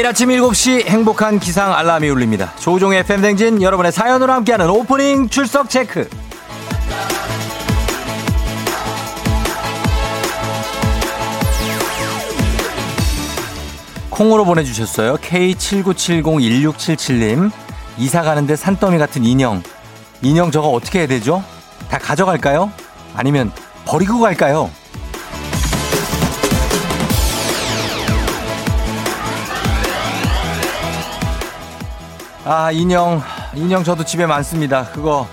매일 아침 7시 행복한 기상 알람이 울립니다. 조종의 팬댕진 여러분의 사연으로 함께하는 오프닝 출석 체크. 콩으로 보내주셨어요. K79701677님. 이사 가는데 산더미 같은 인형. 인형 저거 어떻게 해야 되죠? 다 가져갈까요? 아니면 버리고 갈까요? 아, 인형. 인형 저도 집에 많습니다. 그거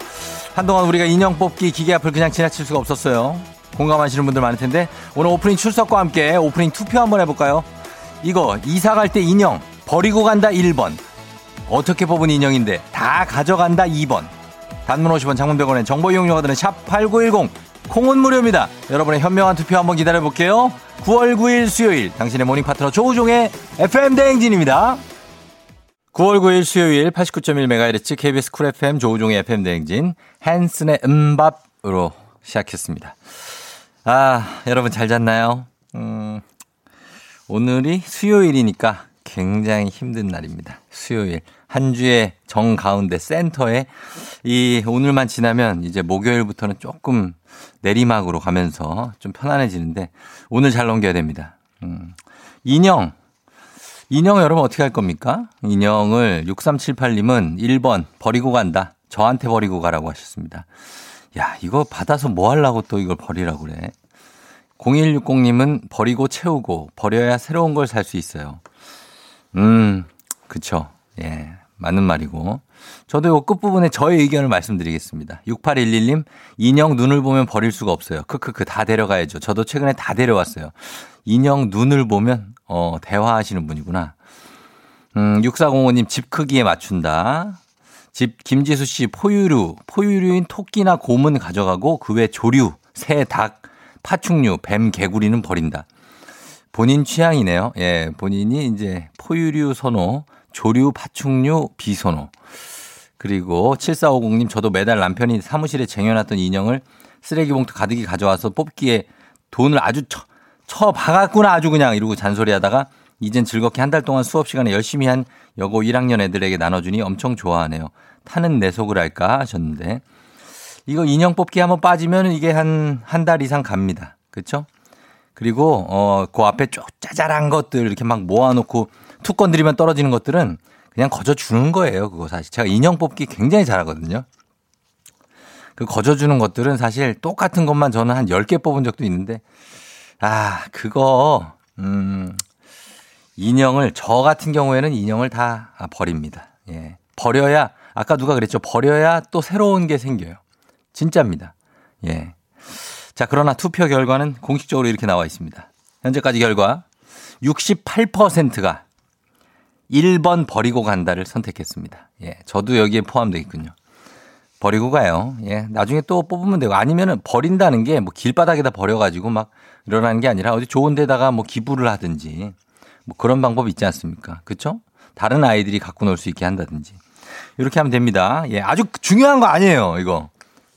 한동안 우리가 인형 뽑기 기계 앞을 그냥 지나칠 수가 없었어요. 공감하시는 분들 많을 텐데 오늘 오프닝 출석과 함께 오프닝 투표 한번 해볼까요? 이거 이사 갈 때 인형 버리고 간다 1번. 어떻게 뽑은 인형인데 다 가져간다 2번. 단문 50원 장문 100원의 정보 이용료가 드는 샵 8910 콩은 무료입니다. 여러분의 현명한 투표 한번 기다려볼게요. 9월 9일 수요일 당신의 모닝 파트너 조우종의 FM 대행진입니다. 9월 9일 수요일 89.1MHz KBS 쿨 FM 조우종의 FM 대행진 헨슨의 음밥으로 시작했습니다. 아, 여러분 잘 잤나요? 음, 오늘이 수요일이니까 굉장히 힘든 날입니다. 수요일. 한 주의 정 가운데 센터에 이 오늘만 지나면 이제 목요일부터는 조금 내리막으로 가면서 좀 편안해지는데 오늘 잘 넘겨야 됩니다. 음. 인형. 인형 여러분 어떻게 할 겁니까? 인형을 6378님은 1번 버리고 간다. 저한테 버리고 가라고 하셨습니다. 야, 이거 받아서 뭐 하려고 또 이걸 버리라고 그래. 0160님은 버리고 채우고 버려야 새로운 걸 살 수 있어요. 음, 그쵸. 예, 맞는 말이고. 저도 요 끝부분에 저의 의견을 말씀드리겠습니다. 6811님, 인형 눈을 보면 버릴 수가 없어요. 크크크, 다 데려가야죠. 저도 최근에 다 데려왔어요. 인형 눈을 보면, 어, 대화하시는 분이구나. 음, 6405님, 집 크기에 맞춘다. 집, 김지수 씨, 포유류, 포유류인 토끼나 곰은 가져가고 그 외 조류, 새, 닭, 파충류, 뱀, 개구리는 버린다. 본인 취향이네요. 예, 본인이 이제 포유류 선호, 조류, 파충류, 비선호. 그리고 7450님, 저도 매달 남편이 사무실에 쟁여놨던 인형을 쓰레기 봉투 가득히 가져와서 뽑기에 돈을 아주 쳐, 쳐 박았구나 아주 그냥 이러고 잔소리 하다가 이젠 즐겁게 한 달 동안 수업 시간에 열심히 한 여고 1학년 애들에게 나눠주니 엄청 좋아하네요. 타는 내 속을 알까 하셨는데 이거 인형 뽑기 한번 빠지면 이게 한, 한 달 이상 갑니다. 그쵸? 그리고, 어, 그 앞에 쭉 짜잘한 것들 이렇게 막 모아놓고 툭 건드리면 떨어지는 것들은 그냥 거저 주는 거예요. 그거 사실. 제가 인형 뽑기 굉장히 잘하거든요. 그 거저 주는 것들은 사실 똑같은 것만 저는 한 10개 뽑은 적도 있는데, 아, 그거, 음, 인형을, 저 같은 경우에는 인형을 다 버립니다. 예. 버려야, 아까 누가 그랬죠. 버려야 또 새로운 게 생겨요. 진짜입니다. 예. 자, 그러나 투표 결과는 공식적으로 이렇게 나와 있습니다. 현재까지 결과 68%가 1번 버리고 간다를 선택했습니다. 예. 저도 여기에 포함되어 있군요. 버리고 가요. 예. 나중에 또 뽑으면 되고 아니면은 버린다는 게 뭐 길바닥에다 버려가지고 막 일어나는 게 아니라 어디 좋은 데다가 뭐 기부를 하든지 뭐 그런 방법이 있지 않습니까? 그쵸? 다른 아이들이 갖고 놀 수 있게 한다든지. 이렇게 하면 됩니다. 예. 아주 중요한 거 아니에요. 이거.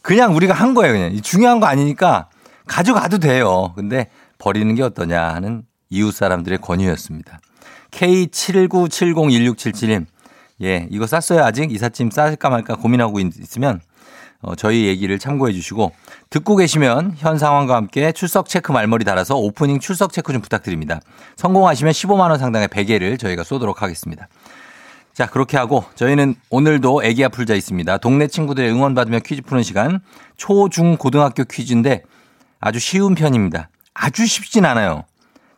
그냥 우리가 한 거예요. 그냥. 중요한 거 아니니까 가져가도 돼요. 근데 버리는 게 어떠냐 하는 이웃 사람들의 권유였습니다. K79701677님. 예, 이거 쌌어요 아직? 이삿짐 싸을까 말까 고민하고 있으면 어, 저희 얘기를 참고해 주시고 듣고 계시면 현 상황과 함께 출석 체크 말머리 달아서 오프닝 출석 체크 좀 부탁드립니다. 성공하시면 15만 원 상당의 베개를 저희가 쏘도록 하겠습니다. 자, 그렇게 하고 저희는 오늘도 애기야 풀자 있습니다. 동네 친구들의 응원 받으며 퀴즈 푸는 시간 초, 중, 고등학교 퀴즈인데 아주 쉬운 편입니다. 아주 쉽진 않아요.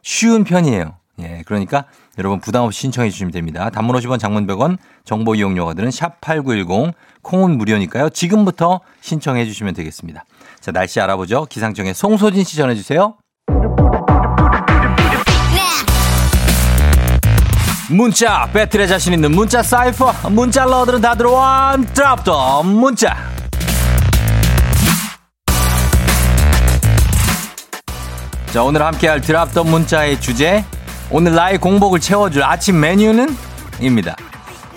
쉬운 편이에요. 예, 그러니까 여러분 부담 없이 신청해 주시면 됩니다. 단문 50원 장문 100원 정보 이용료가 드는 샵 8910 콩은 무료니까요. 지금부터 신청해 주시면 되겠습니다. 자, 날씨 알아보죠. 기상청의 송소진 씨 전해 주세요. 문자 배틀에 자신 있는 문자 사이퍼 문자 러들은 다 들어와 드랍 더 문자 자 오늘 함께할 드랍 더 문자의 주제 오늘 나의 공복을 채워줄 아침 메뉴는? 입니다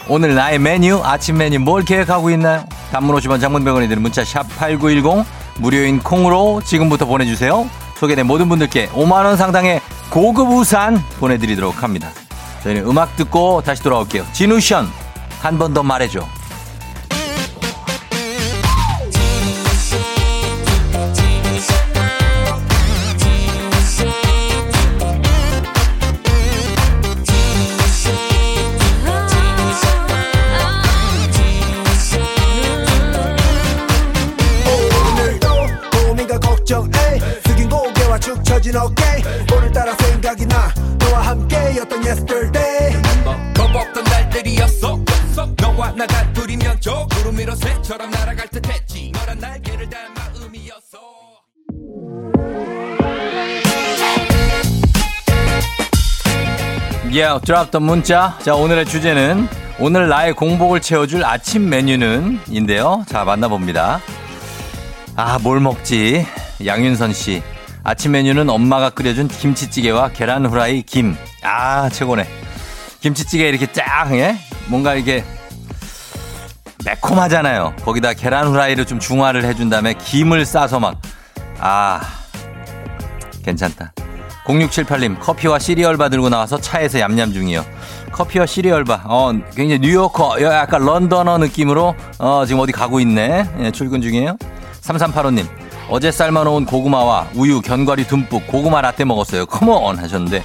오늘 나의 메뉴 아침 메뉴 뭘 계획하고 있나요? 단문 50원 장문병원이 드는 문자 샵 8910 무료인 콩으로 지금부터 보내주세요 소개된 모든 분들께 5만원 상당의 고급 우산 보내드리도록 합니다 저희는 음악 듣고 다시 돌아올게요. 진우션 한 번 더 말해줘. 처진 어깨 오늘따라 생각이 나 너와 함께였던 yesterday 겁없던 날들이었어 너와 나가 둘이면 저 구름 위로 새처럼 날아갈 듯했지 너란 날개를 단 마음이었어 Yeah, drop the 문자. 자, 오늘의 주제는 오늘 나의 공복을 채워줄 아침 메뉴는 인데요. 자, 만나봅니다. 아, 뭘 먹지? 양윤선 씨. 아침 메뉴는 엄마가 끓여준 김치찌개와 계란 후라이 김. 아, 최고네. 김치찌개 이렇게 쫙, 예? 뭔가 이게 매콤하잖아요. 거기다 계란 후라이를 좀 중화를 해준 다음에 김을 싸서 막, 아, 괜찮다. 0678님, 커피와 시리얼바 들고 나와서 차에서 얌얌 중이요. 커피와 시리얼바, 어, 굉장히 뉴요커, 약간 런던어 느낌으로, 어, 지금 어디 가고 있네. 예, 출근 중이에요. 3385님, 어제 삶아놓은 고구마와 우유, 견과류 듬뿍 고구마 라떼 먹었어요. 컴온! 하셨는데,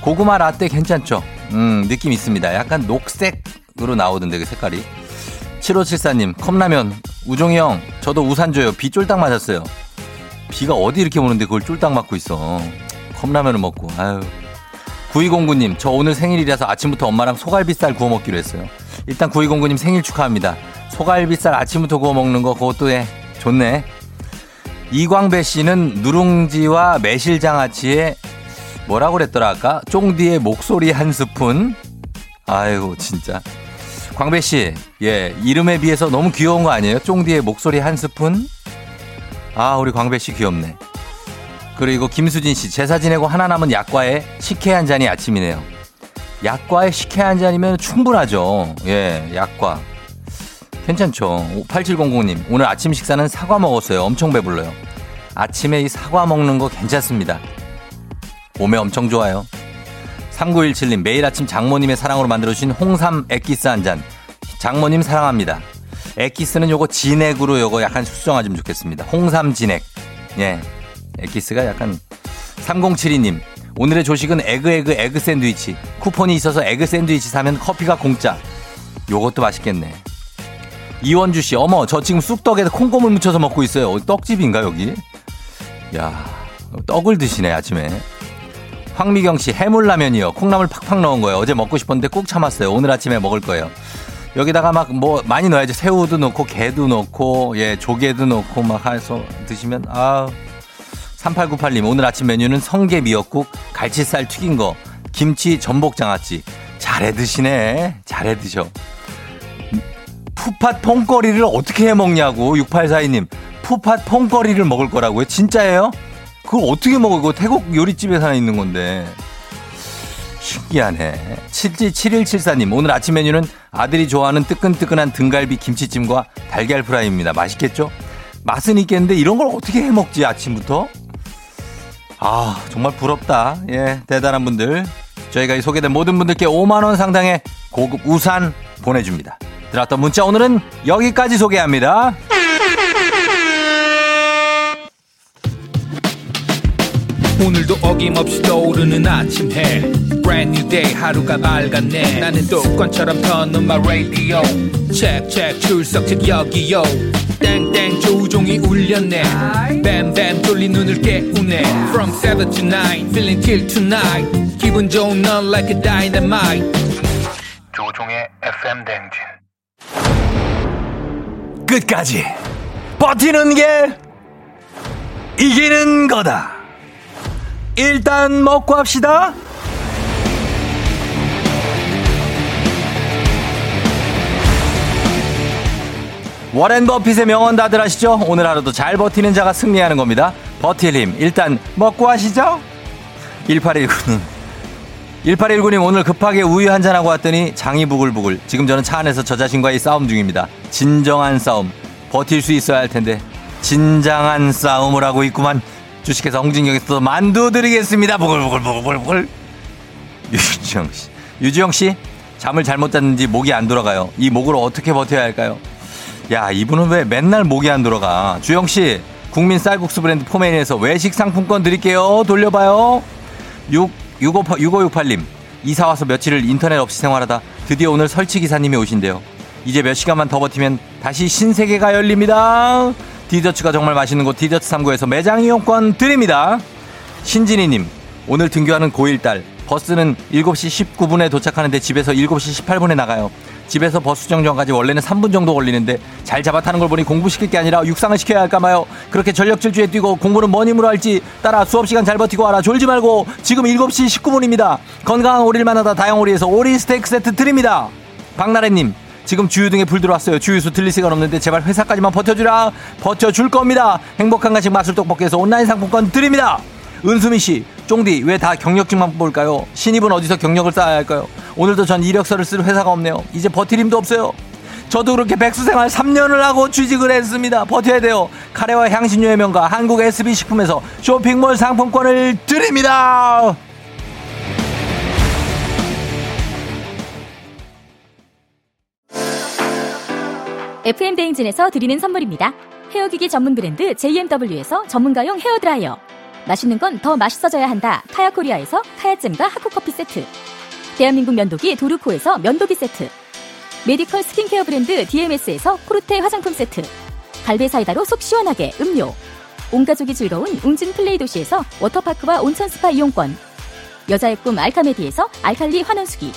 고구마 라떼 괜찮죠? 음, 느낌 있습니다. 약간 녹색으로 나오던데, 그 색깔이. 7574님, 컵라면, 우종이 형, 저도 우산 줘요. 비 쫄딱 맞았어요. 비가 어디 이렇게 오는데 그걸 쫄딱 맞고 있어. 컵라면을 먹고, 아유. 9209님, 저 오늘 생일이라서 아침부터 엄마랑 소갈비살 구워 먹기로 했어요. 일단 9209님 생일 축하합니다. 소갈비살 아침부터 구워 먹는 거 그것도 해. 좋네. 이광배 씨는 누룽지와 매실장아찌에 뭐라고 그랬더라 아까? 쫑디의 목소리 한 스푼. 아이고 진짜. 광배 씨, 예 이름에 비해서 너무 귀여운 거 아니에요? 쫑디의 목소리 한 스푼. 아 우리 광배 씨 귀엽네. 그리고 김수진 씨 제사 지내고 하나 남은 약과에 식혜 한 잔이 아침이네요. 약과에 식혜 한 잔이면 충분하죠. 예, 약과. 괜찮죠. 8700님 오늘 아침 식사는 사과 먹었어요. 엄청 배불러요. 아침에 이 사과 먹는 거 괜찮습니다. 몸에 엄청 좋아요. 3917님 매일 아침 장모님의 사랑으로 만들어주신 홍삼 액기스 한 잔. 장모님 사랑합니다. 액기스는 요거 진액으로 요거 약간 수정하시면 좋겠습니다. 홍삼 진액. 예. 액기스가 약간 3072님 오늘의 조식은 에그 에그 에그 샌드위치. 쿠폰이 있어서 에그 샌드위치 사면 커피가 공짜. 요것도 맛있겠네. 이원주 씨, 어머, 저 지금 쑥떡에 콩고물 묻혀서 먹고 있어요. 떡집인가, 여기? 야 떡을 드시네, 아침에. 황미경 씨, 해물라면이요. 콩나물 팍팍 넣은 거예요. 어제 먹고 싶었는데 꾹 참았어요. 오늘 아침에 먹을 거예요. 여기다가 막 뭐 많이 넣어야죠. 새우도 넣고, 게도 넣고, 예, 조개도 넣고 막 해서 드시면, 아 3898님, 오늘 아침 메뉴는 성게 미역국, 갈치살 튀긴 거, 김치 전복장아찌. 잘해 드시네. 잘해 드셔. 푸팟 퐁거리를 어떻게 해 먹냐고 6842님. 푸팟 퐁거리를 먹을 거라고요? 진짜예요? 그걸 어떻게 먹어? 그거 태국 요리집에 서 있는 건데. 신기하네. 7174님. 오늘 아침 메뉴는 아들이 좋아하는 뜨끈뜨끈한 등갈비 김치찜과 달걀 프라이입니다. 맛있겠죠? 맛은 있겠는데 이런 걸 어떻게 해 먹지 아침부터? 아 정말 부럽다. 예 대단한 분들. 저희가 이 소개된 모든 분들께 5만원 상당의 고급 우산 보내줍니다 들었던 문자 오늘은 여기까지 소개합니다. 오늘도 어김없이 떠오르는 아침 해. Brand new day 하루가 밝았네. 나는 습관처럼 터는 마 radio. Check check 출석책 여기요. 땡땡 조종이 울렸네. 뱀뱀 돌린 눈을 깨우네. From 7 to 9 feeling till tonight. 기분 좋은 넌 like a dynamite. 조종의 FM 댕진 끝까지 버티는 게 이기는 거다. 일단 먹고 합시다. 워렌 버핏의 명언 다들 아시죠? 오늘 하루도 잘 버티는 자가 승리하는 겁니다. 버틸 힘 일단 먹고 하시죠. 1819는 1819님 오늘 급하게 우유 한 잔하고 왔더니 장이 부글부글. 지금 저는 차 안에서 저 자신과의 싸움 중입니다. 진정한 싸움. 버틸 수 있어야 할 텐데. 진정한 싸움을 하고 있구만. 주식회사 홍진경에서 만두 드리겠습니다. 부글부글부글부글. 유정 씨. 유지영 씨, 잠을 잘못 잤는지 목이 안 돌아가요. 이 목으로 어떻게 버텨야 할까요? 야, 이분은 왜 맨날 목이 안 돌아가? 주영 씨, 국민 쌀국수 브랜드 포메인에서 외식 상품권 드릴게요. 돌려봐요. 6, 65, 6568님, 이사 와서 며칠을 인터넷 없이 생활하다 드디어 오늘 설치 기사님이 오신대요. 이제 몇 시간만 더 버티면 다시 신세계가 열립니다. 디저트가 정말 맛있는 곳 디저트 3구에서 매장 이용권 드립니다. 신진희님, 오늘 등교하는 고1 딸. 버스는 7시 19분에 도착하는데 집에서 7시 18분에 나가요. 집에서 버스 정류장까지 원래는 3분 정도 걸리는데 잘 잡아 타는 걸 보니 공부시킬 게 아니라 육상을 시켜야 할까 봐요. 그렇게 전력 질주에 뛰고 공부는 뭔 힘으로 할지 딸아 수업 시간 잘 버티고 와라. 졸지 말고 지금 7시 19분입니다. 건강한 오리를 만나다 다영오리에서 오리 스테이크 세트 드립니다. 박나래님 지금 주유 등에 불 들어왔어요. 주유소 들릴 시간 없는데 제발 회사까지만 버텨주라. 버텨줄 겁니다. 행복한 간식 마술 떡볶이에서 온라인 상품권 드립니다. 은수미 씨, 쫑디 왜 다 경력직만 볼까요? 신입은 어디서 경력을 쌓아야 할까요? 오늘도 전 이력서를 쓸 회사가 없네요. 이제 버틸 힘도 없어요. 저도 그렇게 백수 생활 3년을 하고 취직을 했습니다. 버텨야 돼요. 카레와 향신료의 명가 한국 SB 식품에서 쇼핑몰 상품권을 드립니다. FM 대행진에서 드리는 선물입니다. 헤어기기 전문 브랜드 JMW에서 전문가용 헤어드라이어. 맛있는 건 더 맛있어져야 한다. 카야코리아에서 카야잼과 하코커피 세트. 대한민국 면도기 도르코에서 면도기 세트. 메디컬 스킨케어 브랜드 DMS에서 코르테 화장품 세트. 갈배 사이다로 속 시원하게 음료. 온 가족이 즐거운 웅진 플레이 도시에서 워터파크와 온천 스파 이용권. 여자의 꿈 알카메디에서 알칼리 환원수기.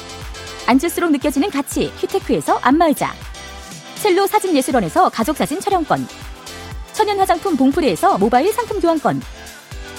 앉을수록 느껴지는 가치 휘테크에서 안마의자. 첼로 사진예술원에서 가족사진 촬영권. 천연 화장품 봉프레에서 모바일 상품 교환권.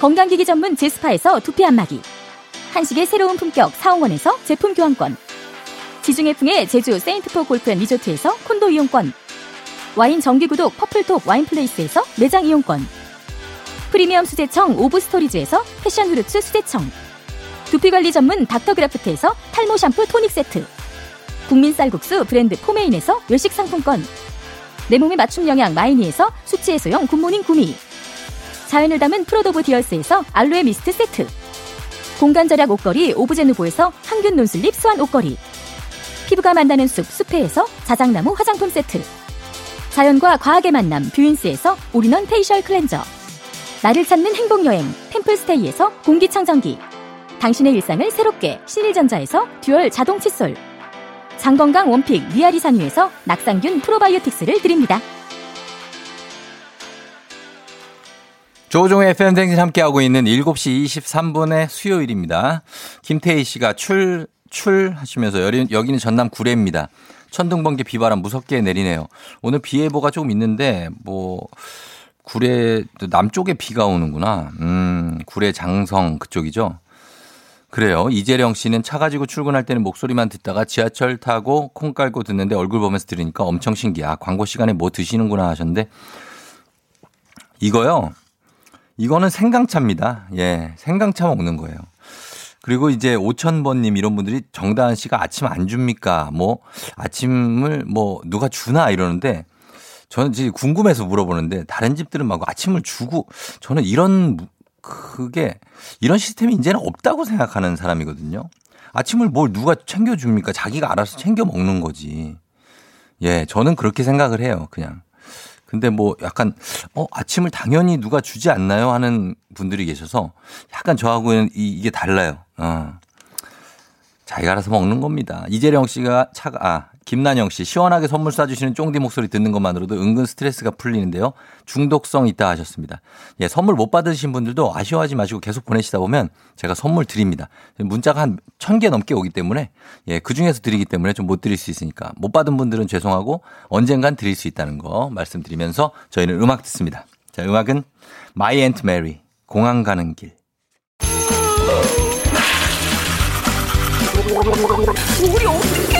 건강기기 전문 제스파에서 두피 안마기. 한식의 새로운 품격 사옹원에서 제품 교환권. 지중해풍의 제주 세인트포 골프앤 리조트에서 콘도 이용권. 와인 정기구독 퍼플독 와인플레이스에서 매장 이용권. 프리미엄 수제청 오브스토리즈에서 패션 후르츠 수제청. 두피관리 전문 닥터그라프트에서 탈모 샴푸 토닉 세트. 국민 쌀국수 브랜드 포메인에서 외식 상품권. 내 몸에 맞춤 영양 마이니에서 숙취 해소용 굿모닝 구미. 자연을 담은 프로도브 디얼스에서 알로에 미스트 세트. 공간 절약 옷걸이 오브제누보에서 항균 논슬립 수환 옷걸이. 피부가 만나는 숲 숲회에서 자작나무 화장품 세트. 자연과 과학의 만남 뷰인스에서 올인원 facial cleanser. 나를 찾는 행복여행 템플스테이에서 공기청정기. 당신의 일상을 새롭게 신일전자에서 dual 자동 칫솔. 장건강 one pick 미아리 산유에서 낙산균 프로바이오틱스를 드립니다. 조우종의 FM 댕진 함께하고 있는 7시 23분의 수요일입니다. 김태희 씨가 출, 출 하시면서 여기, 여기는 전남 구례입니다. 천둥 번개 비바람 무섭게 내리네요. 오늘 비 예보가 조금 있는데 뭐 구례 남쪽에 비가 오는구나. 음, 구례 장성 그쪽이죠. 그래요. 이재령 씨는 차 가지고 출근할 때는 목소리만 듣다가 지하철 타고 콩 깔고 듣는데 얼굴 보면서 들으니까 엄청 신기해. 아, 광고 시간에 뭐 드시는구나 하셨는데 이거요. 이거는 생강차입니다. 예, 생강차 먹는 거예요. 그리고 이제 5천번님 이런 분들이 정다은 씨가 아침 안 줍니까? 뭐 아침을 뭐 누가 주나 이러는데 저는 지금 궁금해서 물어보는데 다른 집들은 막 아침을 주고 저는 이런 그게 이런 시스템이 이제는 없다고 생각하는 사람이거든요. 아침을 뭘 누가 챙겨줍니까? 자기가 알아서 챙겨 먹는 거지. 예, 저는 그렇게 생각을 해요. 그냥. 근데 뭐 약간 어 아침을 당연히 누가 주지 않나요 하는 분들이 계셔서 약간 저하고는 이, 이게 달라요. 어. 자기가 알아서 먹는 겁니다. 이재령 씨가 차가 아 김난영 씨 시원하게 선물 쏴주시는 쫑디 목소리 듣는 것만으로도 은근 스트레스가 풀리는데요. 중독성 있다 하셨습니다. 예, 선물 못 받으신 분들도 아쉬워하지 마시고 계속 보내시다 보면 제가 선물 드립니다. 문자가 한 천 개 넘게 오기 때문에 예, 그 중에서 드리기 때문에 좀 못 드릴 수 있으니까 못 받은 분들은 죄송하고 언젠간 드릴 수 있다는 거 말씀드리면서 저희는 음악 듣습니다. 자, 음악은 My Aunt Mary 공항 가는 길. 우리 어떡해?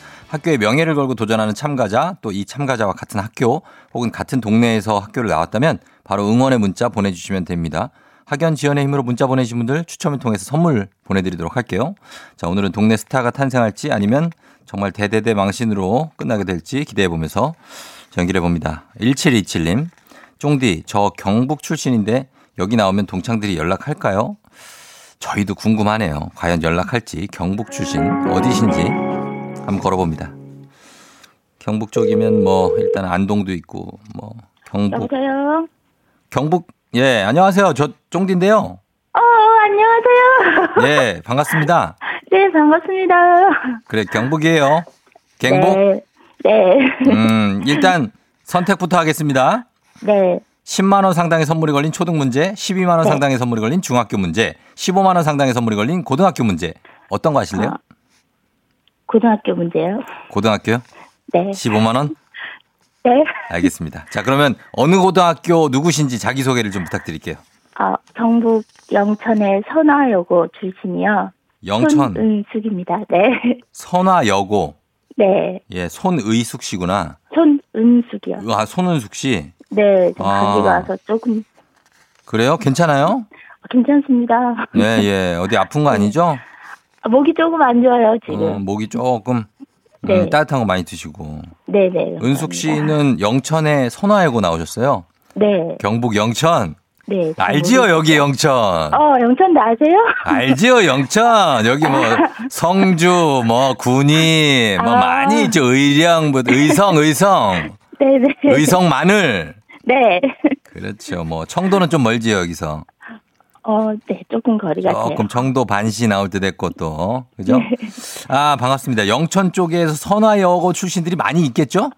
학교의 명예를 걸고 도전하는 참가자 또 이 참가자와 같은 학교 혹은 같은 동네에서 학교를 나왔다면 바로 응원의 문자 보내주시면 됩니다. 학연 지연의 힘으로 문자 보내신 분들 추첨을 통해서 선물 보내드리도록 할게요. 자 오늘은 동네 스타가 탄생할지 아니면 정말 대대대 망신으로 끝나게 될지 기대해 보면서 연기해 봅니다. 1727님 쫑디 저 경북 출신인데 여기 나오면 동창들이 연락할까요? 저희도 궁금하네요. 과연 연락할지 경북 출신 어디신지 한번 걸어봅니다. 경북 쪽이면 뭐 일단 안동도 있고 뭐 경북 여보세요? 경북 예 안녕하세요 저 쫑디인데요. 어, 안녕하세요. 예 반갑습니다. 네, 반갑습니다. 그래 경북이에요. 경북 네. 네. 음 일단 선택부터 하겠습니다. 네. 10만 원 상당의 선물이 걸린 초등 문제, 12만 원 네. 상당의 선물이 걸린 중학교 문제, 15만 원 상당의 선물이 걸린 고등학교 문제. 어떤 거 하실래요? 아. 고등학교 문제요? 고등학교요? 네. 15만 원? 네. 알겠습니다. 자, 그러면 어느 고등학교 누구신지 자기 소개를 좀 부탁드릴게요. 어, 경북 영천의 선화여고 출신이요. 영천, 손은숙입니다. 네. 선화여고, 네. 예, 손의숙 씨구나. 손은숙이요. 아, 손은숙 씨. 네. 좀 아. 감기가 와서 조금 그래요? 괜찮아요? 괜찮습니다. 예, 예. 어디 아픈 거 아니죠? 아, 목이 조금 안 좋아요, 지금. 어, 목이 조금 음, 네. 따뜻한 거 많이 드시고. 네네. 은숙 씨는 영천에 선화여고 나오셨어요? 네. 경북 영천. 네. 잘 알지요. 여기 영천. 어, 영천도 아세요? 알지요, 영천. 여기 뭐, 성주, 뭐, 군이, 뭐, 아. 많이 있죠. 의령, 뭐, 의성, 의성. 네네. 의성 마늘. 네. 그렇죠. 뭐, 청도는 좀 멀지요, 여기서. 어, 네. 조금 거리가 돼요. 조금 청도 반시 나올 때 됐고 또. 그죠? 네. 아, 반갑습니다. 영천 쪽에서 선화여고 출신들이 많이 있겠죠?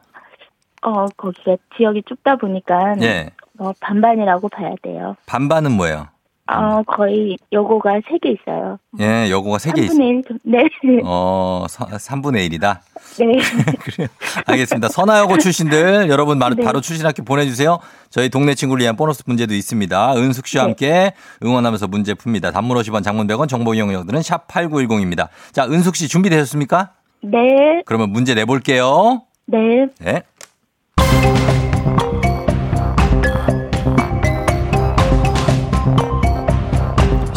어, 거기가 지역이 좁다 보니까 예. 뭐 반반이라고 봐야 돼요. 반반은 뭐예요? 어, 거의 여고가 세개 있어요. 예, 여고가 세개 있어요. 3분의 1. 정- 네. 어, 서, 3분의 1이다. 네. 그래요. 알겠습니다. 선화여고 출신들 여러분 바로, 네. 바로 출신 학교 보내주세요. 저희 동네 친구를 위한 보너스 문제도 있습니다. 은숙 씨와 네. 함께 응원하면서 문제 풉니다. 단문 50원 장문 100원 정보 이용료들은 샵 8910입니다. 자, 은숙 씨 준비되셨습니까? 네. 그러면 문제 내볼게요. 네. 네.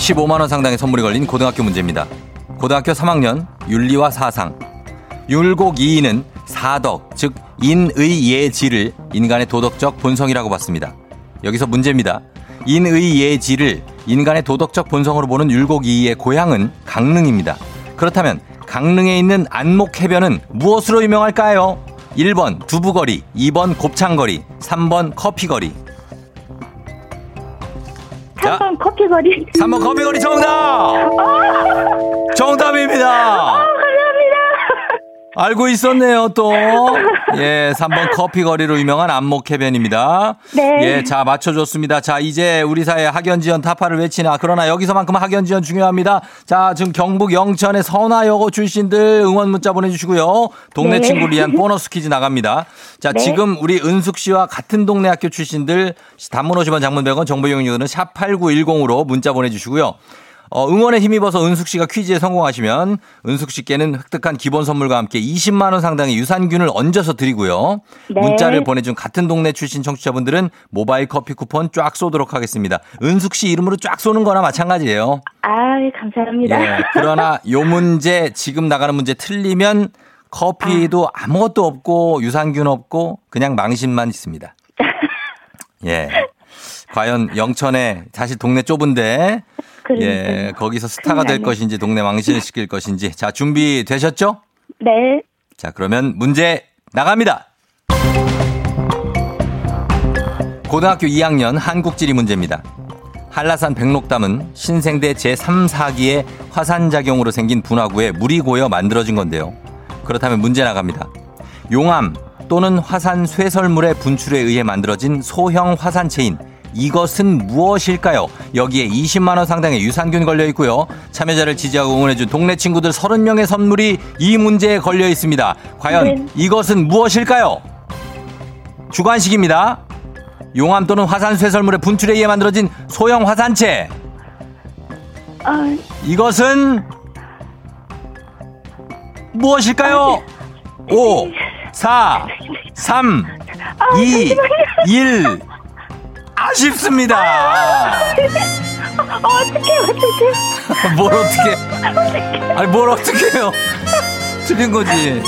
(15만 원) 상당의 선물이 걸린 고등학교 문제입니다. 고등학교 3학년 윤리와 사상 율곡 이인은 사덕 즉 인의 예지를 인간의 도덕적 본성이라고 봤습니다. 여기서 문제입니다. 인의 예지를 인간의 도덕적 본성으로 보는 율곡 이이의 고향은 강릉입니다. 그렇다면 강릉에 있는 안목해변은 무엇으로 유명할까요? 1번 두부거리, 2번 곱창거리, 3번 커피거리. 자. 3번 커피거리. 3번 커피거리 정답! 정답입니다! 감사합니다. 알고 있었네요, 또. 예, 3번 커피 거리로 유명한 안목해변입니다. 네. 예, 자, 맞춰줬습니다. 자, 이제 우리 사회 학연지원 타파를 외치나. 그러나 여기서만큼 학연지원 중요합니다. 자, 지금 경북 영천의 선화여고 출신들 응원 문자 보내주시고요. 동네 네. 친구를 위한 보너스 퀴즈 나갑니다. 자, 네. 지금 우리 은숙 씨와 같은 동네 학교 출신들 단문 50원 장문 100원 정보 이용료는 샵8910으로 문자 보내주시고요. 어, 응원에 힘입어서 은숙 씨가 퀴즈에 성공하시면 은숙 씨께는 획득한 기본 선물과 함께 20만 원 상당의 유산균을 얹어서 드리고요. 네. 문자를 보내준 같은 동네 출신 청취자분들은 모바일 커피 쿠폰 쫙 쏘도록 하겠습니다. 은숙 씨 이름으로 쫙 쏘는 거나 마찬가지예요. 아, 감사합니다. 예. 그러나 요 문제 지금 나가는 문제 틀리면 커피도 아 무것도 없고 유산균 없고 그냥 망신만 있습니다. 예. 과연 영천에 사실 동네 좁은데 그러니까요. 예, 거기서 스타가 될. 것인지 동네 망신을 시킬 것인지 자, 준비 되셨죠? 네. 자, 그러면 문제 나갑니다. 고등학교 2학년 한국지리 문제입니다. 한라산 백록담은 신생대 제3, 4기의 화산작용으로 생긴 분화구에 물이 고여 만들어진 건데요. 그렇다면 문제 나갑니다. 용암 또는 화산 쇠설물의 분출에 의해 만들어진 소형 화산체인 이것은 무엇일까요? 여기에 20만원 상당의 유산균 걸려 있고요. 참여자를 지지하고 응원해준 동네 친구들 30명의 선물이 이 문제에 걸려 있습니다. 과연 네. 이것은 무엇일까요? 주관식입니다. 용암 또는 화산 쇠설물의 분출에 의해 만들어진 소형 화산체. 아, 이것은 무엇일까요? 5, 4, 3, 2, 1. 아쉽습니다. 어떡해, 어떡해. 뭘 어떻게? 아니 뭘 어떻게 해요? 틀린 거지.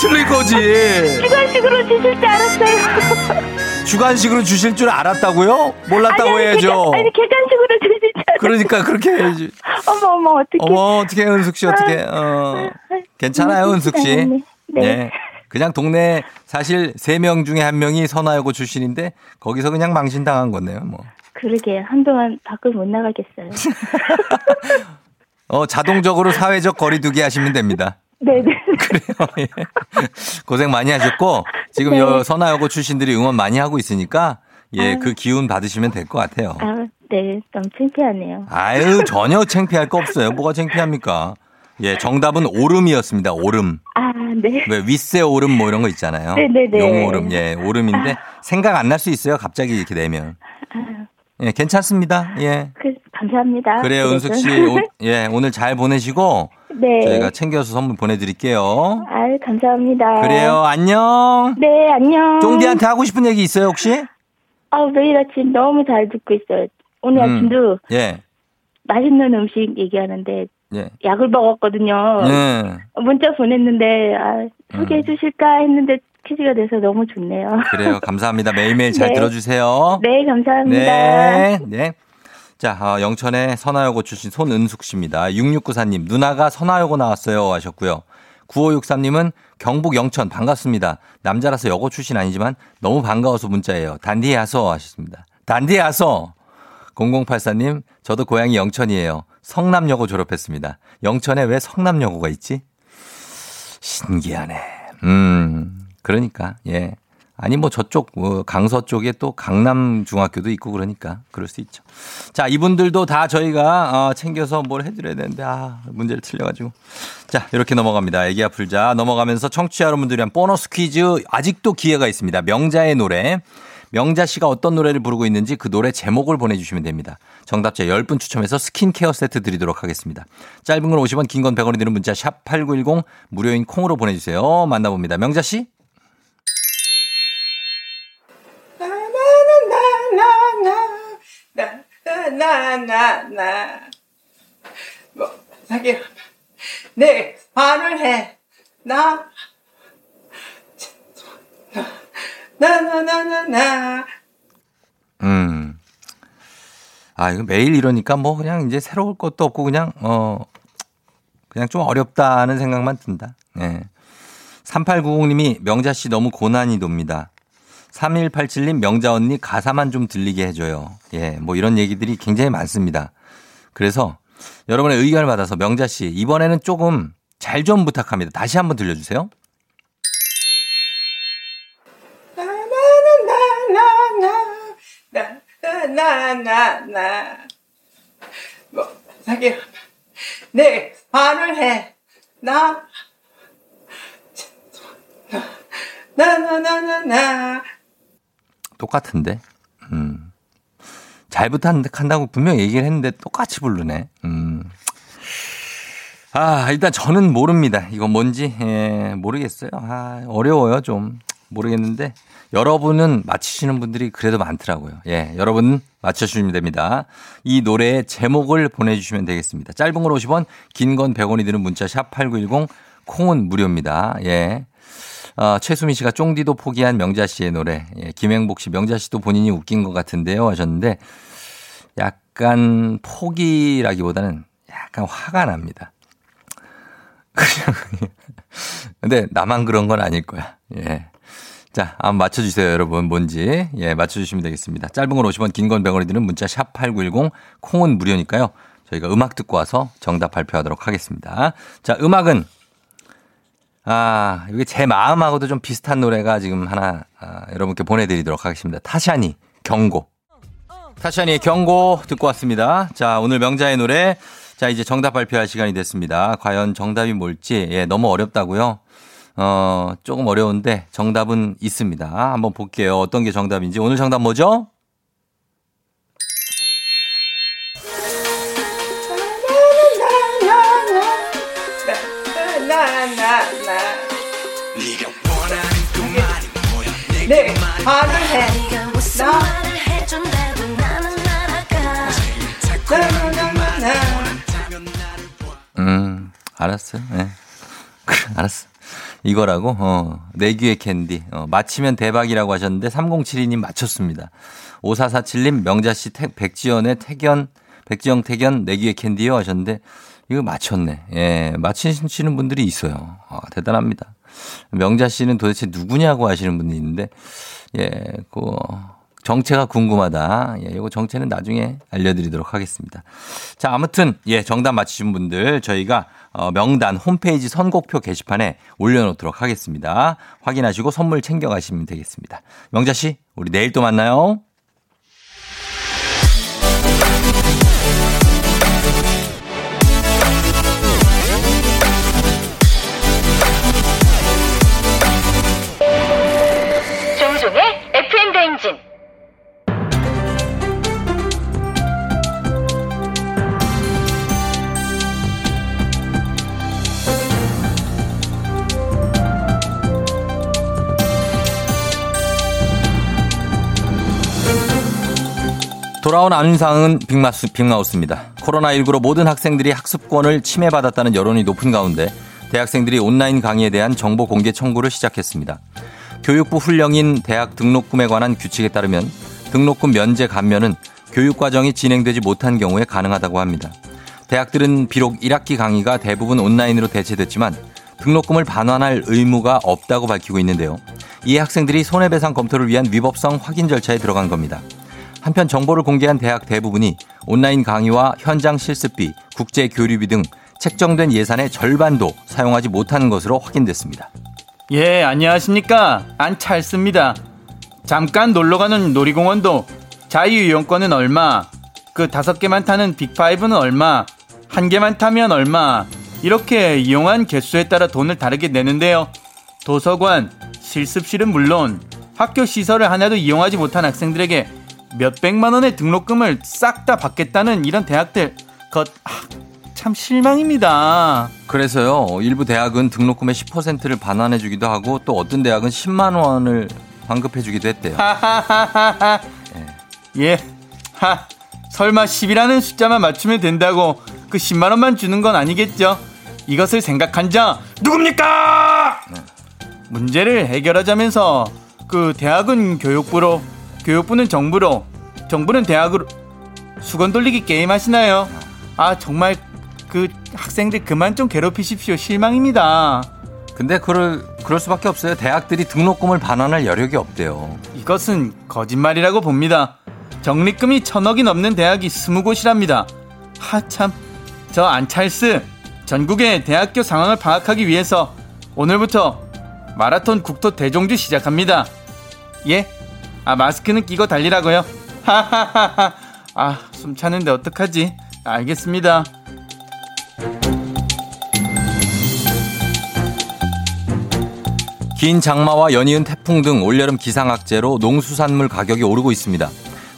틀린 거지. 주관식으로 주실 줄 알았어요. 주관식으로 주실 줄 알았다고요? 몰랐다고 아니, 아니, 해야죠. 아니, 객관식으로 주실 줄 알았어요. 그러니까 그렇게 해야지. 어머, 어머, 어떡해. 어머 어떻게 은숙 씨 어떻게? 어 괜찮아요 은숙 씨. 네. 네. 예. 그냥 동네 사실 세 명 중에 한 명이 선화여고 출신인데 거기서 그냥 망신당한 거네요. 뭐. 그러게, 한동안 밖을 못 나가겠어요. 어 자동적으로 사회적 거리두기 하시면 됩니다. 네네. 그래요. 예. 고생 많이 하셨고 지금 네. 여 선화여고 출신들이 응원 많이 하고 있으니까 예, 아. 그 기운 받으시면 될 것 같아요. 아, 네. 너무 창피하네요. 아유, 전혀 창피할 거 없어요. 뭐가 창피합니까? 예, 정답은 오름이었습니다. 오름. 아, 네. 왜 윗세 오름 뭐 이런 거 있잖아요. 네네네. 용오름. 예, 오름인데 생각 안 날 수 있어요. 갑자기 이렇게 내면. 아, 예, 괜찮습니다. 예. 그, 감사합니다. 그래요, 그래도. 은숙 씨. 오- 예, 오늘 잘 보내시고 네. 저희가 챙겨서 선물 보내드릴게요. 아, 감사합니다. 그래요, 안녕. 네, 안녕. 쫑디한테 하고 싶은 얘기 있어요, 혹시? 아, 매일 아침 너무 잘 듣고 있어요. 오늘 음. 아침도 예, 맛있는 음식 얘기하는데 예. 약을 먹었거든요. 예. 문자 보냈는데 아, 소개해 주실까 했는데 퀴즈가 돼서 너무 좋네요. 그래요, 감사합니다. 매일매일 잘 네. 들어주세요. 네, 감사합니다. 네. 네. 자, 어, 영천의 선화여고 출신 손은숙 씨입니다. 6694님, 누나가 선화여고 나왔어요 하셨고요. 9563님은 경북 영천 반갑습니다. 남자라서 여고 출신 아니지만 너무 반가워서 문자예요. 단디에 와서 하셨습니다. 단디에 와서 0084님, 저도 고향이 영천이에요. 성남여고 졸업했습니다. 영천에 왜 성남여고가 있지? 신기하네. 음, 그러니까, 예. 아니, 뭐 저쪽, 뭐 강서 쪽에 또 강남 중학교도 있고 그러니까 그럴 수 있죠. 자, 이분들도 다 저희가 어, 챙겨서 뭘 해드려야 되는데, 아, 문제를 틀려가지고. 자, 이렇게 넘어갑니다. 애기야 풀자. 넘어가면서 청취자 여러분들이 위한 보너스 퀴즈 아직도 기회가 있습니다. 명자의 노래. 명자 씨가 어떤 노래를 부르고 있는지 그 노래 제목을 보내주시면 됩니다. 정답자 10분 추첨해서 스킨케어 세트 드리도록 하겠습니다. 짧은 건 50원, 긴 건 100원이 드는 문자 샵 8910 무료인 콩으로 보내주세요. 만나봅니다. 명자 씨. 나나나나나 뭐 자기 내 말을 해나 나나나나나 음. 아, 이거 매일 이러니까 뭐 그냥 이제 새로울 것도 없고 그냥, 어, 그냥 좀 어렵다는 생각만 든다. 예. 3890님이 명자 씨 너무 고난이 돕니다. 3187님 명자 언니 가사만 좀 들리게 해줘요. 예, 뭐 이런 얘기들이 굉장히 많습니다. 그래서 여러분의 의견을 받아서 명자 씨 이번에는 조금 잘 좀 부탁합니다. 다시 한번 들려주세요. 나나나나 나 뭐 자기 내 말을 해 나 나 나 나 나 나 똑같은데. 음. 잘 부탁한다고 분명 얘기를 했는데 똑같이 부르네. 음. 아, 일단 저는 모릅니다. 이건 뭔지, 예, 모르겠어요. 아, 어려워요, 좀. 모르겠는데, 여러분은 맞히시는 분들이 그래도 많더라고요. 예, 여러분 맞춰주시면 됩니다. 이 노래의 제목을 보내주시면 되겠습니다. 짧은 걸 50원, 긴 건 100원이 드는 문자 샵 8910, 콩은 무료입니다. 예. 어, 최수민 씨가 쫑디도 포기한 명자 씨의 노래. 예, 김행복 씨, 명자 씨도 본인이 웃긴 것 같은데요. 하셨는데, 약간 포기라기보다는 약간 화가 납니다. 그냥, 근데 나만 그런 건 아닐 거야. 예. 자, 한번 맞춰주세요, 여러분. 뭔지. 예, 맞춰주시면 되겠습니다. 짧은 건 50원, 긴 건 100원이 드는 문자 샵 8910, 콩은 무료니까요. 저희가 음악 듣고 와서 정답 발표하도록 하겠습니다. 자, 음악은, 아, 이게 제 마음하고도 좀 비슷한 노래가 지금 하나, 아, 여러분께 보내드리도록 하겠습니다. 타샤니, 경고. 타샤니의 경고 듣고 왔습니다. 자, 오늘 명자의 노래. 자, 이제 정답 발표할 시간이 됐습니다. 과연 정답이 뭘지, 예, 너무 어렵다고요? 어, 조금 어려운데 정답은 있습니다. 한번 볼게요. 어떤 게 정답인지. 오늘 정답 뭐죠? 네, 반을 해. 나. 음, 알았어. 예. 네. 알았어. 이거라고? 어, 내귀의 캔디. 어, 맞히면 대박이라고 하셨는데 3072님 맞췄습니다. 5447님 명자씨 백지연의 태견, 백지영 태견 내귀의 캔디요 하셨는데 이거 맞췄네. 예, 맞히시는 분들이 있어요. 어, 대단합니다. 명자 씨는 도대체 누구냐고 하시는 분이 있는데, 예, 그, 정체가 궁금하다. 예, 이거 정체는 나중에 알려드리도록 하겠습니다. 자, 아무튼, 예, 정답 맞히신 분들 저희가 어, 명단 홈페이지 선곡표 게시판에 올려놓도록 하겠습니다. 확인하시고 선물 챙겨가시면 되겠습니다. 명자 씨, 우리 내일 또 만나요. 돌아온 안상은 빅마스, 빅마우스입니다. 코로나19로 모든 학생들이 학습권을 침해받았다는 여론이 높은 가운데 대학생들이 온라인 강의에 대한 정보 공개 청구를 시작했습니다. 교육부 훈령인 대학 등록금에 관한 규칙에 따르면 등록금 면제 감면은 교육과정이 진행되지 못한 경우에 가능하다고 합니다. 대학들은 비록 1학기 강의가 대부분 온라인으로 대체됐지만 등록금을 반환할 의무가 없다고 밝히고 있는데요. 이에 학생들이 손해배상 검토를 위한 위법성 확인 절차에 들어간 겁니다. 한편 정보를 공개한 대학 대부분이 온라인 강의와 현장 실습비, 국제 교류비 등 책정된 예산의 절반도 사용하지 못하는 것으로 확인됐습니다. 예, 안녕하십니까. 안찰습니다. 잠깐 놀러가는 놀이공원도 자유이용권은 얼마, 그 다섯 개만 타는 빅파이브는 얼마, 한 개만 타면 얼마, 이렇게 이용한 개수에 따라 돈을 다르게 내는데요. 도서관, 실습실은 물론 학교 시설을 하나도 이용하지 못한 학생들에게 몇백만 원의 등록금을 싹 다 받겠다는 이런 대학들, 것, 아, 참 실망입니다. 그래서요, 일부 대학은 등록금의 10%를 반환해주기도 하고 또 어떤 대학은 10만 원을 환급해주기도 했대요. 하하하하. 예. 하. 설마 10이라는 숫자만 맞추면 된다고 그 10만 원만 주는 건 아니겠죠? 이것을 생각한 자 누굽니까? 문제를 해결하자면서 그 대학은 교육부로, 교육부는 정부로, 정부는 대학으로 수건 돌리기 게임 하시나요? 아 정말 그 학생들 그만 좀 괴롭히십시오. 실망입니다. 근데 그럴, 그럴 수밖에 없어요. 대학들이 등록금을 반환할 여력이 없대요. 이것은 거짓말이라고 봅니다. 적립금이 천억이 넘는 대학이 스무 곳이랍니다. 하참, 저 안찰스 전국의 대학교 상황을 파악하기 위해서 오늘부터 마라톤 국토 대종주 시작합니다. 예? 아 마스크는 끼고 달리라고요? 하하하하. 아 숨 차는데 어떡하지? 알겠습니다. 긴 장마와 연이은 태풍 등 올여름 기상악재로 농수산물 가격이 오르고 있습니다.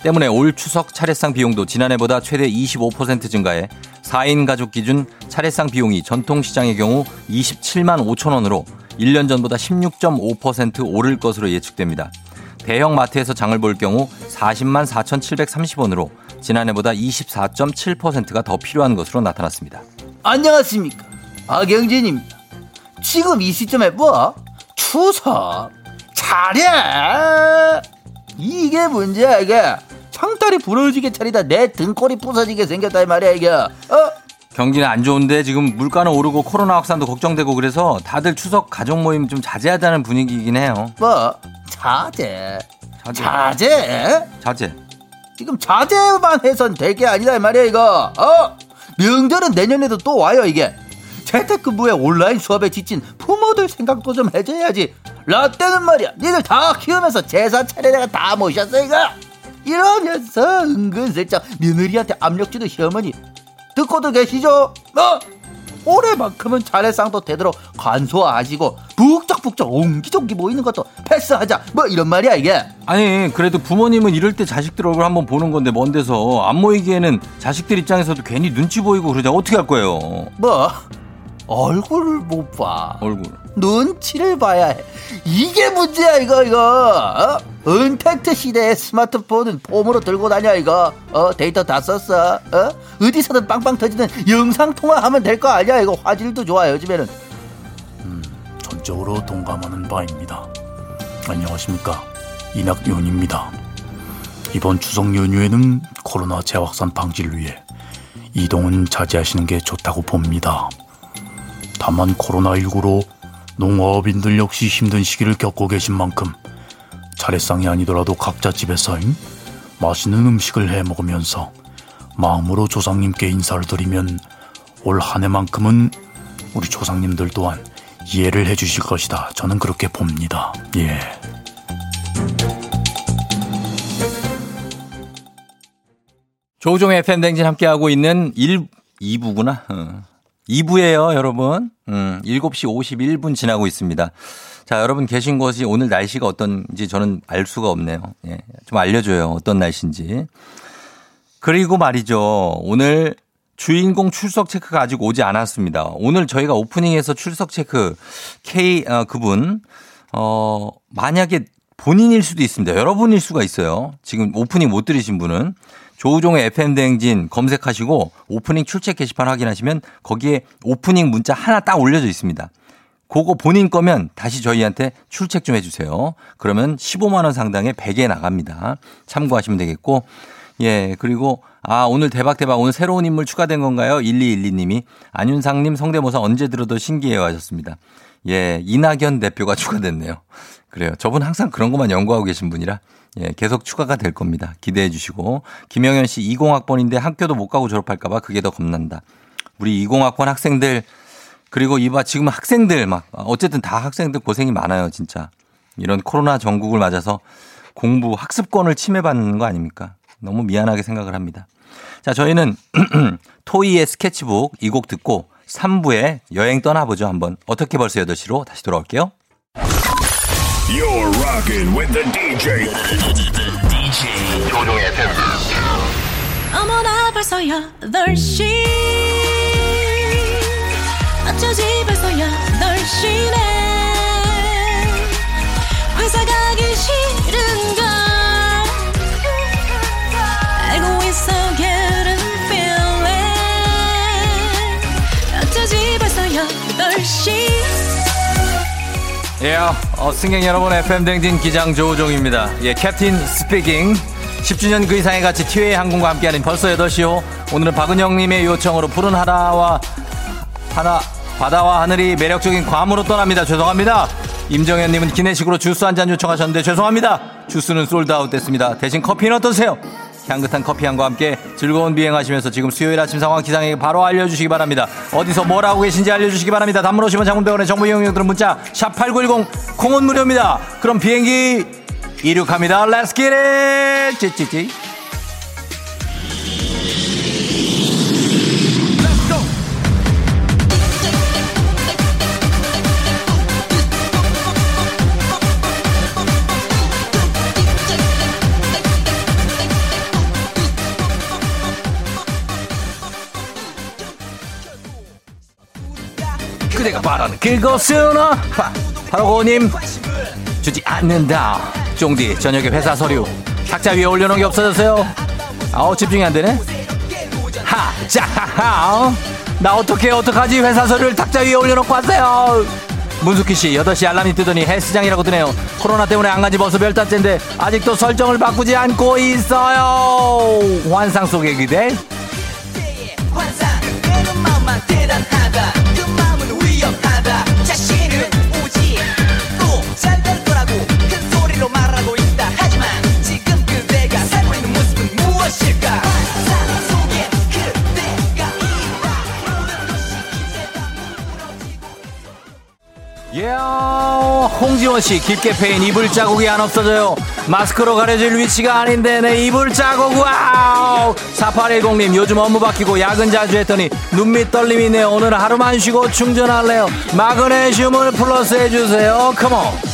때문에 올 추석 차례상 비용도 지난해보다 최대 25% 증가해 4인 가족 기준 차례상 비용이 전통시장의 경우 27만 5천 원으로 1년 전보다 16.5% 오를 것으로 예측됩니다. 대형 마트에서 장을 볼 경우 40만 4,730원으로 지난해보다 24.7%가 더 필요한 것으로 나타났습니다. 안녕하십니까. 박영진입니다. 지금 이 시점에 뭐? 추석. 차례! 이게 문제야, 이게. 창다리 부러지게 차리다 내 등골이 부서지게 생겼다, 이 말이야, 이게. 어? 경기는 안 좋은데 지금 물가는 오르고 코로나 확산도 걱정되고 그래서 다들 추석 가족 모임 좀 자제하자는 분위기이긴 해요. 뭐? 자제. 자제. 자제? 자제. 지금 자제만 해선 될 게 아니다, 이 말이야, 이거. 어? 명절은 내년에도 또 와요, 이게. 재택근무에 온라인 수업에 지친 부모들 생각도 좀 해줘야지. 라떼는 말이야, 니들 다 키우면서 제사 차례내가 다 모셨어, 이거. 이러면서 은근슬쩍 며느리한테 압력 주는 시어머니. 듣고도 계시죠? 어? 올해만큼은 차례상도 되도록 간소화하시고 북적북적 옹기종기 모이는 것도 패스하자 뭐 이런 말이야 이게 아니 그래도 부모님은 이럴 때 자식들 얼굴 한번 보는 건데 먼 데서 안 모이기에는 자식들 입장에서도 괜히 눈치 보이고 그러자 어떻게 할 거예요? 뭐 얼굴을 못 봐. 얼굴. 눈치를 봐야 해. 이게 문제야 이거 이거. 어? 은택트 시대의 스마트폰은 폼으로 들고 다녀 이거. 어 데이터 다 썼어. 어? 어디서든 빵빵 터지는 영상 통화하면 될 거 아니야 이거 화질도 좋아 요즘에는. 음, 전적으로 동감하는 바입니다. 안녕하십니까 이낙연입니다. 이번 추석 연휴에는 코로나 재확산 방지를 위해 이동은 자제하시는 게 좋다고 봅니다. 다만 코로나19로 농업인들 역시 힘든 시기를 겪고 계신 만큼 차례상이 아니더라도 각자 집에서 맛있는 음식을 해 먹으면서 마음으로 조상님께 인사를 드리면 올 한 해만큼은 우리 조상님들 또한 이해를 해 주실 것이다. 저는 그렇게 봅니다. 예. 조종의 FM 댕진 함께하고 있는 1, 2부구나. 어. 2부예요, 여러분. 음, 7시 51분 지나고 있습니다. 자, 여러분 계신 곳이 오늘 날씨가 어떤지 저는 알 수가 없네요. 예. 좀 알려줘요. 어떤 날씨인지. 그리고 말이죠. 오늘 주인공 출석 체크가 아직 오지 않았습니다. 오늘 저희가 오프닝에서 출석 체크 K, 어, 그분, 어, 만약에 본인일 수도 있습니다. 여러분일 수가 있어요. 지금 오프닝 못 들으신 분은. 조우종의 FM대행진 검색하시고 오프닝 출첵 게시판 확인하시면 거기에 오프닝 문자 하나 딱 올려져 있습니다. 그거 본인 거면 다시 저희한테 출첵 좀 해주세요. 그러면 15만원 상당의 베개 나갑니다. 참고하시면 되겠고. 예, 그리고 아, 오늘 대박 대박 오늘 새로운 인물 추가된 건가요? 1212님이 안윤상님 성대모사 언제 들어도 신기해요 하셨습니다. 예, 이낙연 대표가 추가됐네요. 그래요. 저분 항상 그런 것만 연구하고 계신 분이라 예, 계속 추가가 될 겁니다. 기대해 주시고. 김영현 씨 20학번인데 학교도 못 가고 졸업할까봐 그게 더 겁난다. 우리 20학번 학생들, 그리고 이봐, 지금 학생들 막, 어쨌든 다 학생들 고생이 많아요, 진짜. 이런 코로나 전국을 맞아서 공부, 학습권을 침해받는 거 아닙니까? 너무 미안하게 생각을 합니다. 자, 저희는 토이의 스케치북 이 곡 듣고 3부에 여행 떠나보죠, 한번. 어떻게 벌써 8시로 다시 돌아올게요. You're rocking with the DJ. the DJ. 조종의 FM. 어머나 벌써 8시 어쩌지 벌써 8시네 회사 가기 싫은걸 알고 있어 getting feeling 어쩌지 벌써 8시 예, 어, 승객 여러분, FM댕진 기장 조우종입니다. 예, captain speaking. 10주년 그 이상의 가치 티웨이 항공과 함께하는 벌써 8시요. 오늘은 박은영님의 요청으로 푸른 하나와, 하나, 바다와 하늘이 매력적인 괌으로 떠납니다. 죄송합니다. 임정현님은 기내식으로 주스 한 잔 요청하셨는데 죄송합니다. 주스는 sold out 됐습니다. 대신 커피는 어떠세요? 향긋한 커피 향과 함께 즐거운 비행하시면서 지금 수요일 아침 상황 기장에게 바로 알려주시기 바랍니다. 어디서 뭘 하고 계신지 알려주시기 바랍니다. 단문 오시면 장문병원의 정보 이용료들은 문자 샵 8910 콩은 무료입니다. 그럼 비행기 이륙합니다. Let's get it! 찌찌찌. 바라는 그것은 어? 바, 바로 고님 주지 않는다. 쫑디 저녁에 회사 서류. 탁자 위에 올려놓은 게 없어졌어요. 아우 집중이 안 되네. 하 자하하 어? 나 어떻게 어떡하지? 회사 서류를 탁자 위에 올려놓고 왔어요. 문숙희 씨 8시 알람이 뜨더니 헬스장이라고 뜨네요. 코로나 때문에 안 간지 벌써 몇 달째인데 아직도 설정을 바꾸지 않고 있어요. 환상 속의 그대 홍지원 씨 깊게 패인 이불 자국이 안 없어져요. 마스크로 가려질 위치가 아닌데 내 이불 자국 wow. 4810님 요즘 업무 바뀌고 야근 자주 했더니 눈밑 떨림이 있네요. 오늘 하루만 쉬고 충전할래요. 마그네슘을 플러스 해주세요. come on.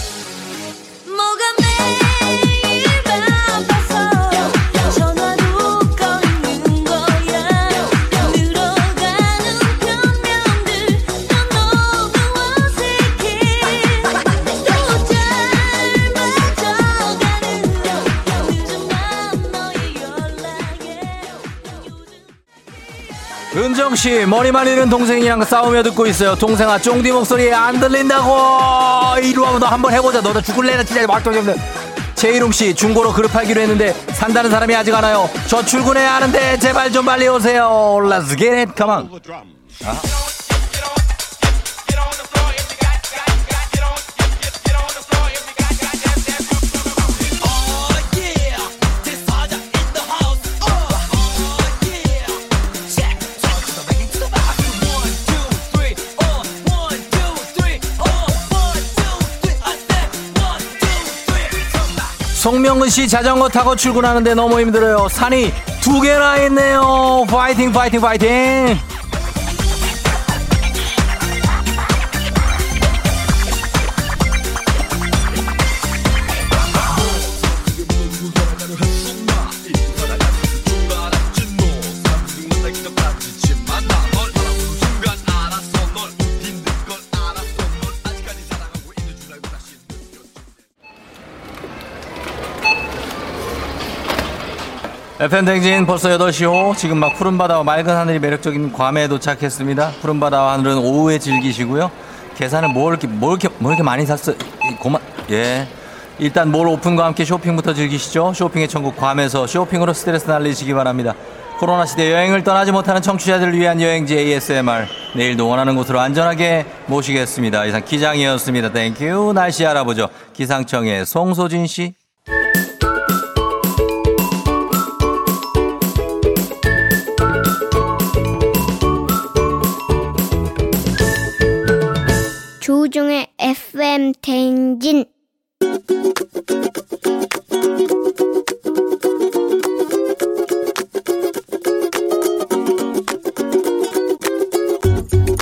은정 씨 머리 말리는 동생이랑 싸우며 듣고 있어요. 동생아 쫑디 목소리 안 들린다고. 이리 와봐 너 한번 해보자. 너도 죽을래나 진짜 막좀 좀. 최일웅 씨 중고로 그릇 팔기로 했는데 산다는 사람이 아직 안 와요. 저 출근해야 하는데 제발 좀 빨리 오세요. Let's get it. Come on. 아. 송명은 씨 자전거 타고 출근하는데 너무 힘들어요. 산이 두 개나 있네요. 파이팅, 파이팅, 파이팅. FM댕진 벌써 8시오. 지금 막 푸른 바다와 맑은 하늘이 매력적인 괌에 도착했습니다. 푸른 바다와 하늘은 오후에 즐기시고요. 계산은 뭘 이렇게, 뭘 이렇게, 뭘 이렇게 많이 샀어? 이 고만, 예. 일단 몰 오픈과 함께 쇼핑부터 즐기시죠. 쇼핑의 천국 괌에서 쇼핑으로 스트레스 날리시기 바랍니다. 코로나 시대 여행을 떠나지 못하는 청취자들을 위한 여행지 ASMR. 내일도 원하는 곳으로 안전하게 모시겠습니다. 이상 기장이었습니다. thank you. 날씨 알아보죠. 기상청의 송소진 씨. 조종의 FM 대행진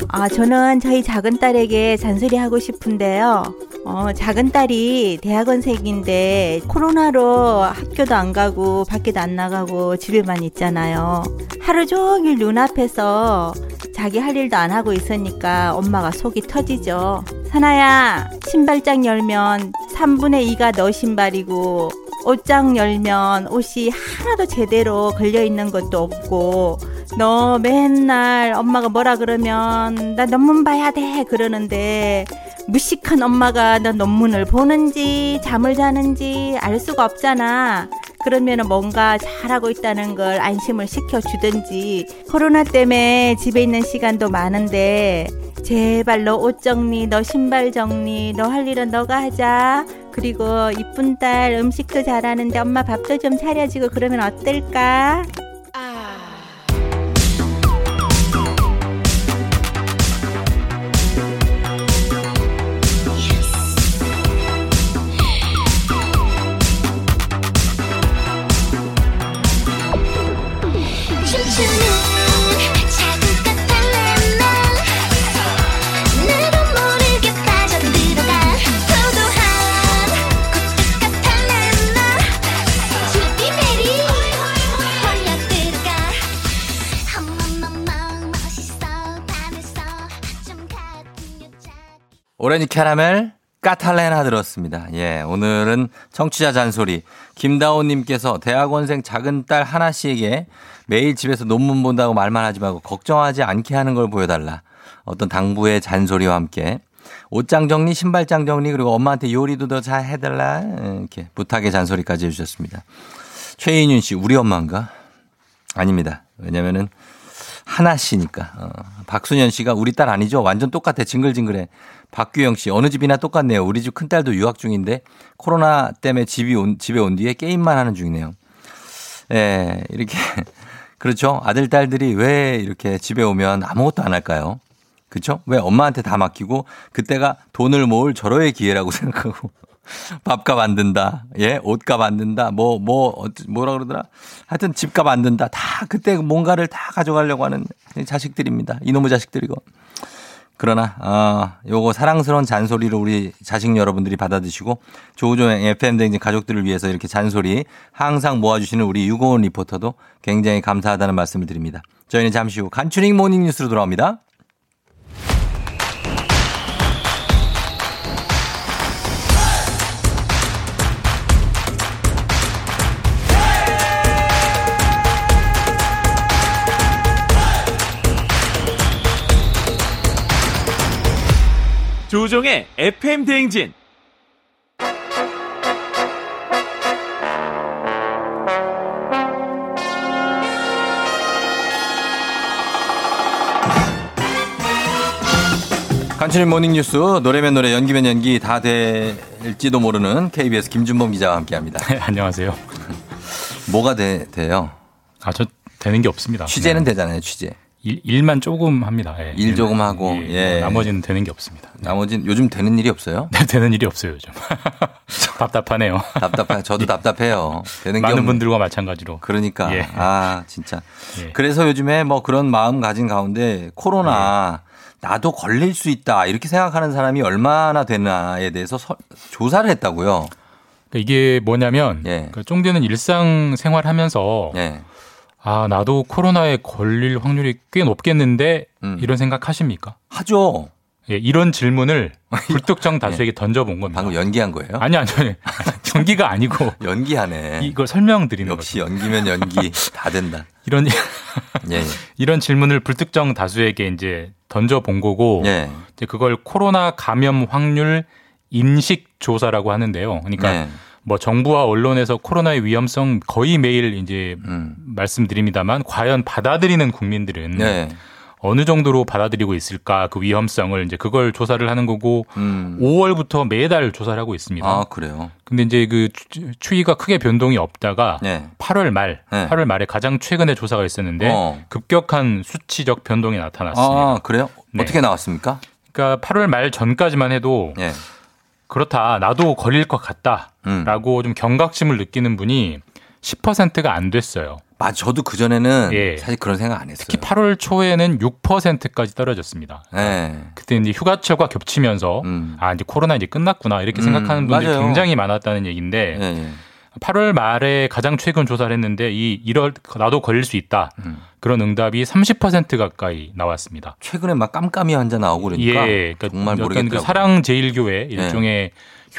아, 저는 저희 작은 딸에게 잔소리 하고 싶은데요. 어, 작은 딸이 대학원생인데 코로나로 학교도 안 가고 밖에도 안 나가고 집에만 있잖아요. 하루 종일 눈앞에서 자기 할 일도 안 하고 있으니까 엄마가 속이 터지죠. 사나야, 신발장 열면 3분의 2가 너 신발이고 옷장 열면 옷이 하나도 제대로 걸려 있는 것도 없고 너 맨날 엄마가 뭐라 그러면 나 논문 봐야 돼 그러는데 무식한 엄마가 너 논문을 보는지 잠을 자는지 알 수가 없잖아. 그러면 뭔가 잘하고 있다는 걸 안심을 시켜주든지 코로나 때문에 집에 있는 시간도 많은데 제발 너 옷 정리, 너 신발 정리, 너 할 일은 너가 하자. 그리고 이쁜 딸 음식도 잘하는데 엄마 밥도 좀 차려주고 그러면 어떨까? 오렌지 캐러멜 까탈레나 들었습니다. 예, 오늘은 청취자 잔소리. 김다온님께서 대학원생 작은 딸 하나 씨에게 매일 집에서 논문 본다고 말만 하지 말고 걱정하지 않게 하는 걸 보여달라. 어떤 당부의 잔소리와 함께 옷장 정리, 신발장 정리 그리고 엄마한테 요리도 더 잘 해달라 이렇게 부탁의 잔소리까지 해주셨습니다. 최인윤 씨, 우리 엄마인가? 아닙니다. 왜냐면은 하나 씨니까. 어, 박순현 씨가 우리 딸 아니죠? 완전 똑같아. 징글징글해. 박규영 씨, 어느 집이나 똑같네요. 우리 집 큰딸도 유학 중인데 코로나 때문에 집이 온, 집에 온 뒤에 게임만 하는 중이네요. 예, 이렇게. 그렇죠. 아들, 딸들이 왜 이렇게 집에 오면 아무것도 안 할까요? 그쵸? 왜 엄마한테 다 맡기고 그때가 돈을 모을 절호의 기회라고 생각하고 밥값 안 든다. 예, 옷값 안 든다. 뭐, 뭐, 어, 뭐라 그러더라. 하여튼 집값 안 든다. 다 그때 뭔가를 다 가져가려고 하는 자식들입니다. 이놈의 자식들이고. 그러나, 아, 요거 사랑스러운 잔소리를 우리 자식 여러분들이 받아드시고 조우종의 FM댕진 가족들을 위해서 이렇게 잔소리 항상 모아주시는 우리 유고원 리포터도 굉장히 감사하다는 말씀을 드립니다. 저희는 잠시 후 간추린 morning 뉴스로 돌아옵니다. 조종의 FM 대행진. 간추린 모닝뉴스 노래면 노래 연기면 연기 다 될지도 모르는 KBS 김준범 기자와 함께합니다. 안녕하세요. 뭐가 돼, 돼요? 아, 저 되는 게 없습니다. 취재는 그냥 되잖아요, 취재. 일, 일만 조금 합니다. 예. 일 조금 하고, 예, 예. 뭐 나머지는 되는 게 없습니다. 나머지는 요즘 되는 일이 없어요? 네, 되는 일이 없어요, 요즘. 답답하네요. 답답해. 저도 답답해요. 되는 게 많은 없는- 분들과 마찬가지로. 그러니까 예. 아 진짜. 예. 그래서 요즘에 뭐 그런 마음 가진 가운데 코로나 나도 걸릴 수 있다 이렇게 생각하는 사람이 얼마나 되나에 대해서 서- 조사를 했다고요. 그러니까 이게 뭐냐면 예. 그 쫑대는 일상 생활하면서 아 나도 코로나에 걸릴 확률이 꽤 높겠는데 음. 이런 생각 하십니까? 하죠. 예, 이런 질문을 불특정 다수에게 던져본 겁니다. 예. 방금 연기한 거예요? 아니 아니 아니 연기가 아니고 연기하네. 이걸 설명드리는 역시 연기면 연기 다 된다. 이런 예. 이런 질문을 불특정 다수에게 이제 던져본 거고 예. 이제 그걸 코로나 감염 확률 인식 조사라고 하는데요. 그러니까 네. 뭐 정부와 언론에서 코로나의 위험성 거의 매일 이제 음. 말씀드립니다만 과연 받아들이는 국민들은 네. 어느 정도로 받아들이고 있을까 그 위험성을 이제 그걸 조사를 하는 거고 5월부터 매달 조사를 하고 있습니다. 음. 아 그래요. 근데 이제 그 추- 추위가 크게 변동이 없다가 네. 8월 말, 네. 8월 말에 가장 최근에 조사가 있었는데 어. 급격한 수치적 변동이 나타났습니다. 아 그래요? 네. 어떻게 나왔습니까? 그러니까 8월 말 전까지만 해도 예. 그렇다 나도 걸릴 것 같다라고 좀 경각심을 느끼는 분이 10%가 안 됐어요. 아 저도 그 전에는 예. 사실 그런 생각 안 했어요. 특히 8월 초에는 6%까지 떨어졌습니다. 예. 그때 이제 휴가철과 겹치면서 아 이제 코로나 이제 끝났구나 이렇게 음, 생각하는 분들이 맞아요. 굉장히 많았다는 얘기인데 예, 예. 8월 말에 가장 최근 조사를 했는데 이 1월 나도 걸릴 수 있다 음. 그런 응답이 30% 가까이 나왔습니다. 최근에 막 깜깜이 환자 나오고 그러니까 예, 그러니까 정말. 예. 그 사랑 제일교회 일종의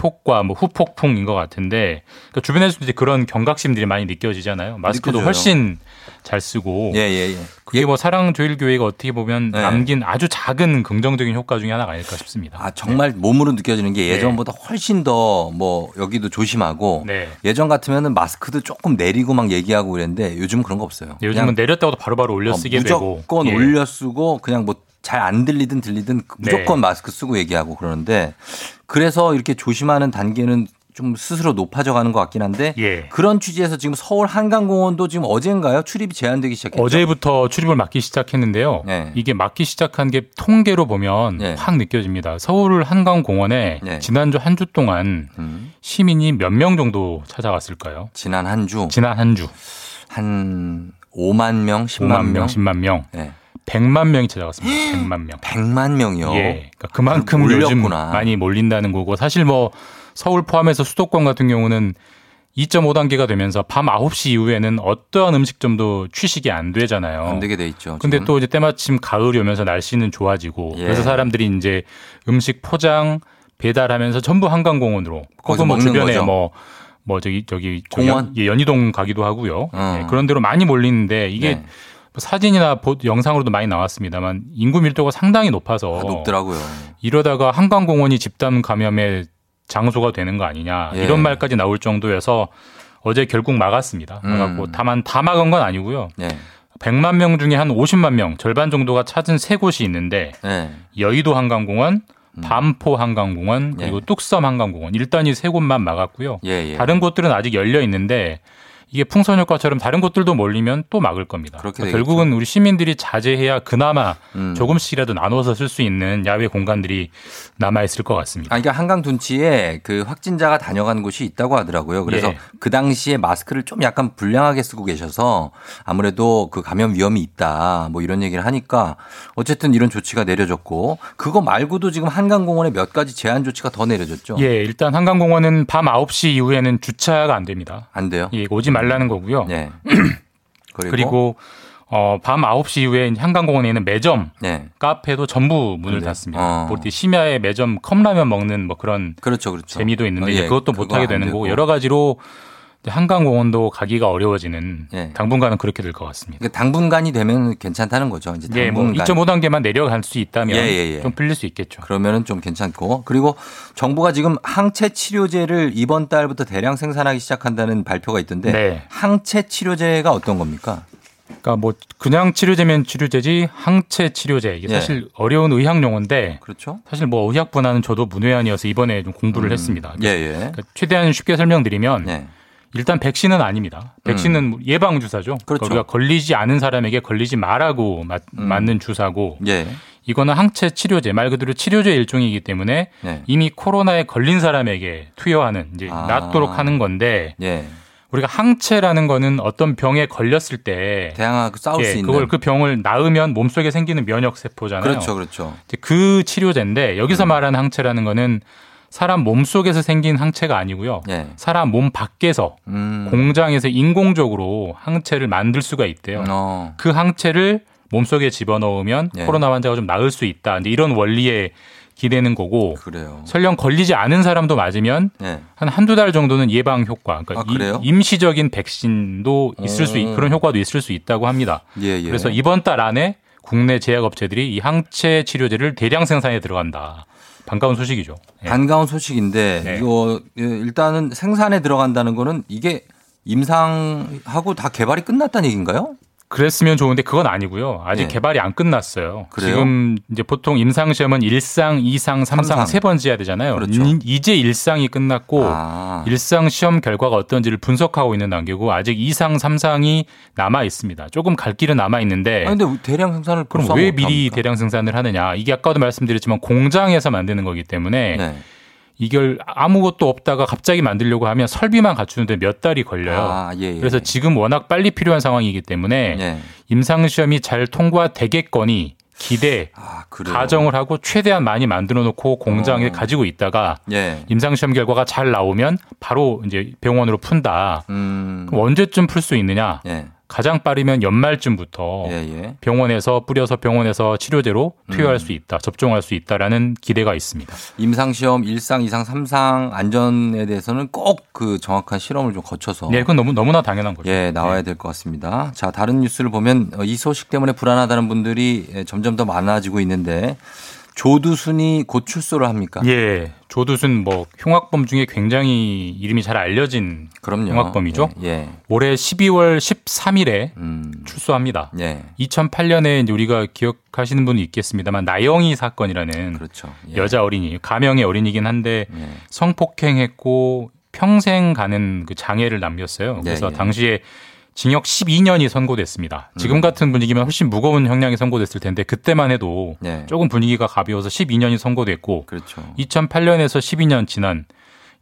효과, 뭐 후폭풍인 것 같은데 그러니까 주변에서 이제 그런 경각심들이 많이 느껴지잖아요. 마스크도 느껴져요. 훨씬 잘 쓰고. 예, 예, 예. 그게 뭐 사랑 조일 교회가 어떻게 보면 네. 남긴 아주 작은 긍정적인 효과 중에 하나가 아닐까 싶습니다. 아, 정말 몸으로 느껴지는 게 예전보다 훨씬 더 뭐 여기도 조심하고 네. 예전 같으면은 마스크도 조금 내리고 막 얘기하고 그랬는데 요즘 그런 거 없어요. 네, 요즘은 내렸다고도 바로바로 올려 쓰게 어, 되고. 무조건 예. 올려 쓰고 그냥 뭐 잘 안 들리든 들리든 무조건 네. 마스크 쓰고 얘기하고 그러는데 그래서 이렇게 조심하는 단계는 좀 스스로 높아져 가는 것 같긴 한데 예. 그런 취지에서 지금 서울 한강공원도 지금 어젠가요? 출입이 제한되기 시작했죠. 어제부터 출입을 막기 시작했는데요. 네. 이게 막기 시작한 게 통계로 보면 확 느껴집니다. 서울 한강공원에 네. 지난주 한 주 동안 음. 시민이 몇 명 정도 찾아왔을까요? 지난 한 주. 지난 한 주. 한 5만 명, 10만 5만 명, 10만 명. 네. 100만 명이 찾아갔습니다. 100만 명. 100만 명이요. 예. 그러니까 그만큼 요즘 몰렸구나. 많이 몰린다는 거고 사실 뭐 서울 포함해서 수도권 같은 경우는 2.5단계가 되면서 밤 9시 이후에는 어떠한 음식점도 취식이 안 되잖아요. 안 되게 돼 있죠. 근데. 또 이제 때마침 가을이 오면서 날씨는 좋아지고 예. 그래서 사람들이 이제 음식 포장 배달하면서 전부 한강공원으로 혹은 뭐 주변에 거죠? 뭐뭐 저기 저기 저기 공원? 연- 예, 연희동 가기도 하고요. 어. 예, 그런 데로 많이 몰리는데 이게 네. 뭐 사진이나 보- 영상으로도 많이 나왔습니다만 인구 밀도가 상당히 높아서 아, 높더라고요. 이러다가 한강공원이 집단 감염의 장소가 되는 거 아니냐 예. 이런 말까지 나올 정도여서 어제 결국 막았습니다. 음. 막았고 다만 다 막은 건 아니고요. 네. 100만 명 중에 한 50만 명, 절반 정도가 찾은 세 곳이 있는데 네. 여의도 한강공원, 음. 반포 한강공원, 그리고 뚝섬 한강공원 일단 이 세 곳만 막았고요. 예, 예. 다른 곳들은 아직 열려 있는데 이게 풍선 효과처럼 다른 곳들도 몰리면 또 막을 겁니다. 그러니까. 결국은 우리 시민들이 자제해야 그나마 음. 조금씩이라도 나눠서 쓸 수 있는 야외 공간들이 남아 있을 것 같습니다. 아, 그러니까 한강 둔치에 그 확진자가 다녀간 곳이 있다고 하더라고요. 그래서 예. 그 당시에 마스크를 좀 약간 불량하게 쓰고 계셔서 아무래도 그 감염 위험이 있다. 뭐 이런 얘기를 하니까 어쨌든 이런 조치가 내려졌고 그거 말고도 지금 한강공원에 몇 가지 제한 조치가 더 내려졌죠. 예, 일단 한강공원은 밤 9시 이후에는 주차가 안 됩니다. 안 돼요? 예, 오지 말라는 거고요. 네. 그리고, 그리고 어, 밤 9시 이후에 한강공원에 있는 매점, 네. 카페도 전부 문을 네. 닫습니다. 어. 뭐 심야에 매점 컵라면 먹는 뭐 그런 그렇죠, 그렇죠. 재미도 있는데 어, 예, 그것도 그거 못 하게 안 되는. 거고 여러 가지로 한강공원도 가기가 어려워지는 예. 당분간은 그렇게 될 것 같습니다. 그러니까 당분간이 되면 괜찮다는 거죠. 이제 예, 뭐 당분간. 2.5단계만 내려갈 수 있다면 예, 예, 예. 좀 풀릴 수 있겠죠. 그러면은 좀 괜찮고 그리고 정부가 지금 항체 치료제를 이번 달부터 대량 생산하기 시작한다는 발표가 있던데 네. 항체 치료제가 어떤 겁니까? 그러니까 뭐 그냥 치료제면 치료제지 항체 치료제 이게 예. 사실 어려운 의학 용어인데 그렇죠. 사실 뭐 의학 분야는 저도 문외한이어서 이번에 좀 공부를 음. 했습니다. 예, 예. 그러니까 최대한 쉽게 설명드리면 예. 일단 백신은 아닙니다. 백신은 예방 주사죠. 음. 그렇죠. 우리가 걸리지 않은 사람에게 걸리지 말라고 맞, 음. 맞는 주사고 예. 이거는 항체 치료제 말 그대로 치료제 일종이기 때문에 네. 이미 코로나에 걸린 사람에게 투여하는 이제 아. 낫도록 하는 건데 예. 우리가 항체라는 거는 어떤 병에 걸렸을 때 다양하게 싸울 예, 수 있는 그걸 그 병을 낳으면 몸속에 생기는 면역 세포잖아요. 그렇죠, 그렇죠. 그 치료제인데 여기서 음. 말하는 항체라는 거는 사람 몸 속에서 생긴 항체가 아니고요. 예. 사람 몸 밖에서 음. 공장에서 인공적으로 항체를 만들 수가 있대요. 어. 그 항체를 몸 속에 집어넣으면 예. 코로나 환자가 좀 나을 수 있다. 이제 이런 원리에 기대는 거고 그래요. 설령 걸리지 않은 사람도 맞으면 예. 한 한두 달 정도는 예방 효과, 그러니까 아, 임시적인 백신도 있을 수 있, 오. 그런 효과도 있을 수 있다고 합니다. 예, 예. 그래서 이번 달 안에 국내 제약업체들이 이 항체 치료제를 대량 생산에 들어간다. 반가운 소식이죠. 예. 반가운 소식인데 네. 이거 예, 일단은 생산에 들어간다는 거는 이게 임상하고 다 개발이 끝났다는 얘기인가요? 그랬으면 좋은데 그건 아니고요. 아직 예. 개발이 안 끝났어요. 그래요? 지금 이제 보통 임상 시험은 1상, 2상, 3상 삼상. 세 번째 해야 되잖아요. 그렇죠. 이- 이제 1상이 끝났고 아. 일상 시험 결과가 어떤지를 분석하고 있는 단계고 아직 2상, 3상이 남아 있습니다. 조금 갈 길은 남아 있는데 아, 근데 대량 생산을 그럼 왜못 미리 합니까? 대량 생산을 하느냐? 이게 아까도 말씀드렸지만 공장에서 만드는 거기 때문에 네. 이걸 아무것도 없다가 갑자기 만들려고 하면 설비만 갖추는데 몇 달이 걸려요. 아, 예, 예. 그래서 지금 워낙 빨리 필요한 상황이기 때문에 예. 임상 시험이 잘 통과되겠거니 기대 아. 가정을 하고 최대한 많이 만들어 놓고 공장에 어. 가지고 있다가 예. 임상 시험 결과가 잘 나오면 바로 이제 병원으로 푼다. 음. 그럼 언제쯤 풀 수 있느냐? 예. 가장 빠르면 연말쯤부터 예, 예. 병원에서 뿌려서 병원에서 치료제로 투여할 음. 수 있다, 접종할 수 있다라는 기대가 있습니다. 임상 시험 1상, 2상, 3상 안전에 대해서는 꼭 그 정확한 실험을 좀 거쳐서 네, 그건 너무 너무나 당연한 거죠. 예, 나와야 될것 같습니다. 자, 다른 뉴스를 보면 어, 이 소식 때문에 불안하다는 분들이 예, 점점 더 많아지고 있는데 조두순이 곧 출소를 합니까? 예, 조두순 뭐 흉악범 중에 굉장히 이름이 잘 알려진 그럼요. 흉악범이죠. 예. 예. 올해 12월 13일에 음. 출소합니다. 예. 2008년에 이제 우리가 기억하시는 분이 있겠습니다만 나영이 사건이라는 그렇죠. 예. 여자 어린이 가명의 어린이긴 한데 예. 성폭행했고 평생 가는 그 장애를 남겼어요. 그래서 예, 예. 당시에 징역 12년이 선고됐습니다. 음. 지금 같은 분위기면 훨씬 무거운 형량이 선고됐을 텐데 그때만 해도 예. 조금 분위기가 가벼워서 12년이 선고됐고 그렇죠. 2008년에서 12년 지난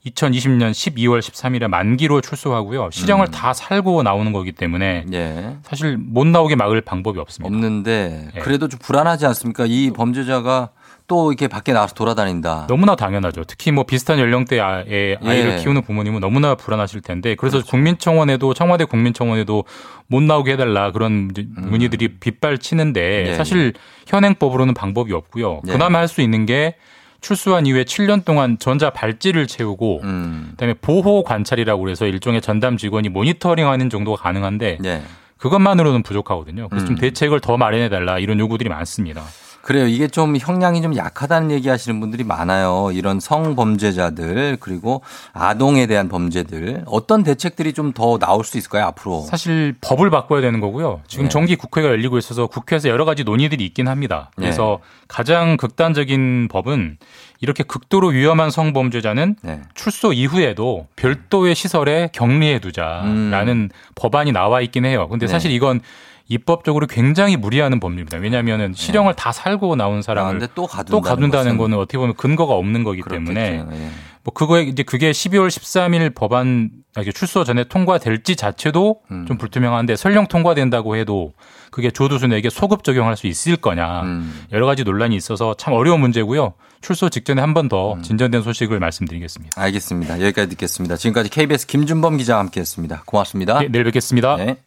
2020년 12월 13일에 만기로 출소하고요. 실형을 음. 다 살고 나오는 거기 때문에 예. 사실 못 나오게 막을 방법이 없습니다. 없는데 예. 그래도 좀 불안하지 않습니까? 이 범죄자가 또 이렇게 밖에 나가서 돌아다닌다. 너무나 당연하죠. 특히 뭐 비슷한 연령대의 아이를 예. 키우는 부모님은 너무나 불안하실 텐데 그래서 국민청원에도 청와대 국민청원에도 못 나오게 해달라 그런 이제 문의들이 빗발치는데 음. 예. 사실 현행법으로는 방법이 없고요. 예. 그나마 할 수 있는 게 출소한 이후에 7년 동안 전자 발찌를 채우고 음. 그다음에 보호 관찰이라고 그래서 일종의 전담 직원이 모니터링하는 정도가 가능한데 네. 그것만으로는 부족하거든요. 그래서 좀 음. 대책을 더 마련해 달라 이런 요구들이 많습니다. 그래요. 이게 좀 형량이 좀 약하다는 얘기 하시는 분들이 많아요. 이런 성범죄자들, 그리고 아동에 대한 범죄들. 어떤 대책들이 좀 더 나올 수 있을까요, 앞으로? 사실 법을 바꿔야 되는 거고요. 지금 네. 정기 국회가 열리고 있어서 국회에서 여러 가지 논의들이 있긴 합니다. 그래서 가장 극단적인 법은 이렇게 극도로 위험한 성범죄자는 네. 출소 이후에도 별도의 시설에 격리해 두자라는 법안이 나와 있긴 해요. 근데 음. 네. 사실 이건 입법적으로 굉장히 무리하는 법률입니다. 왜냐하면 실형을 다 살고 나온 사람을 네. 아, 또 가둔다는 또 가둔다는 것은 거는 어떻게 보면 근거가 없는 거기 때문에 그렇겠죠. 예. 뭐 그거에 이제 그게 12월 13일 법안 아, 출소 전에 통과될지 자체도 음. 좀 불투명한데 설령 통과된다고 해도 그게 조두순에게 소급 적용할 수 있을 거냐 음. 여러 가지 논란이 있어서 참 어려운 문제고요. 출소 직전에 한번 음. 더 진전된 소식을 말씀드리겠습니다. 알겠습니다. 여기까지 듣겠습니다. 지금까지 KBS 김준범 기자와 함께 했습니다. 고맙습니다. 네, 내일 뵙겠습니다. 네.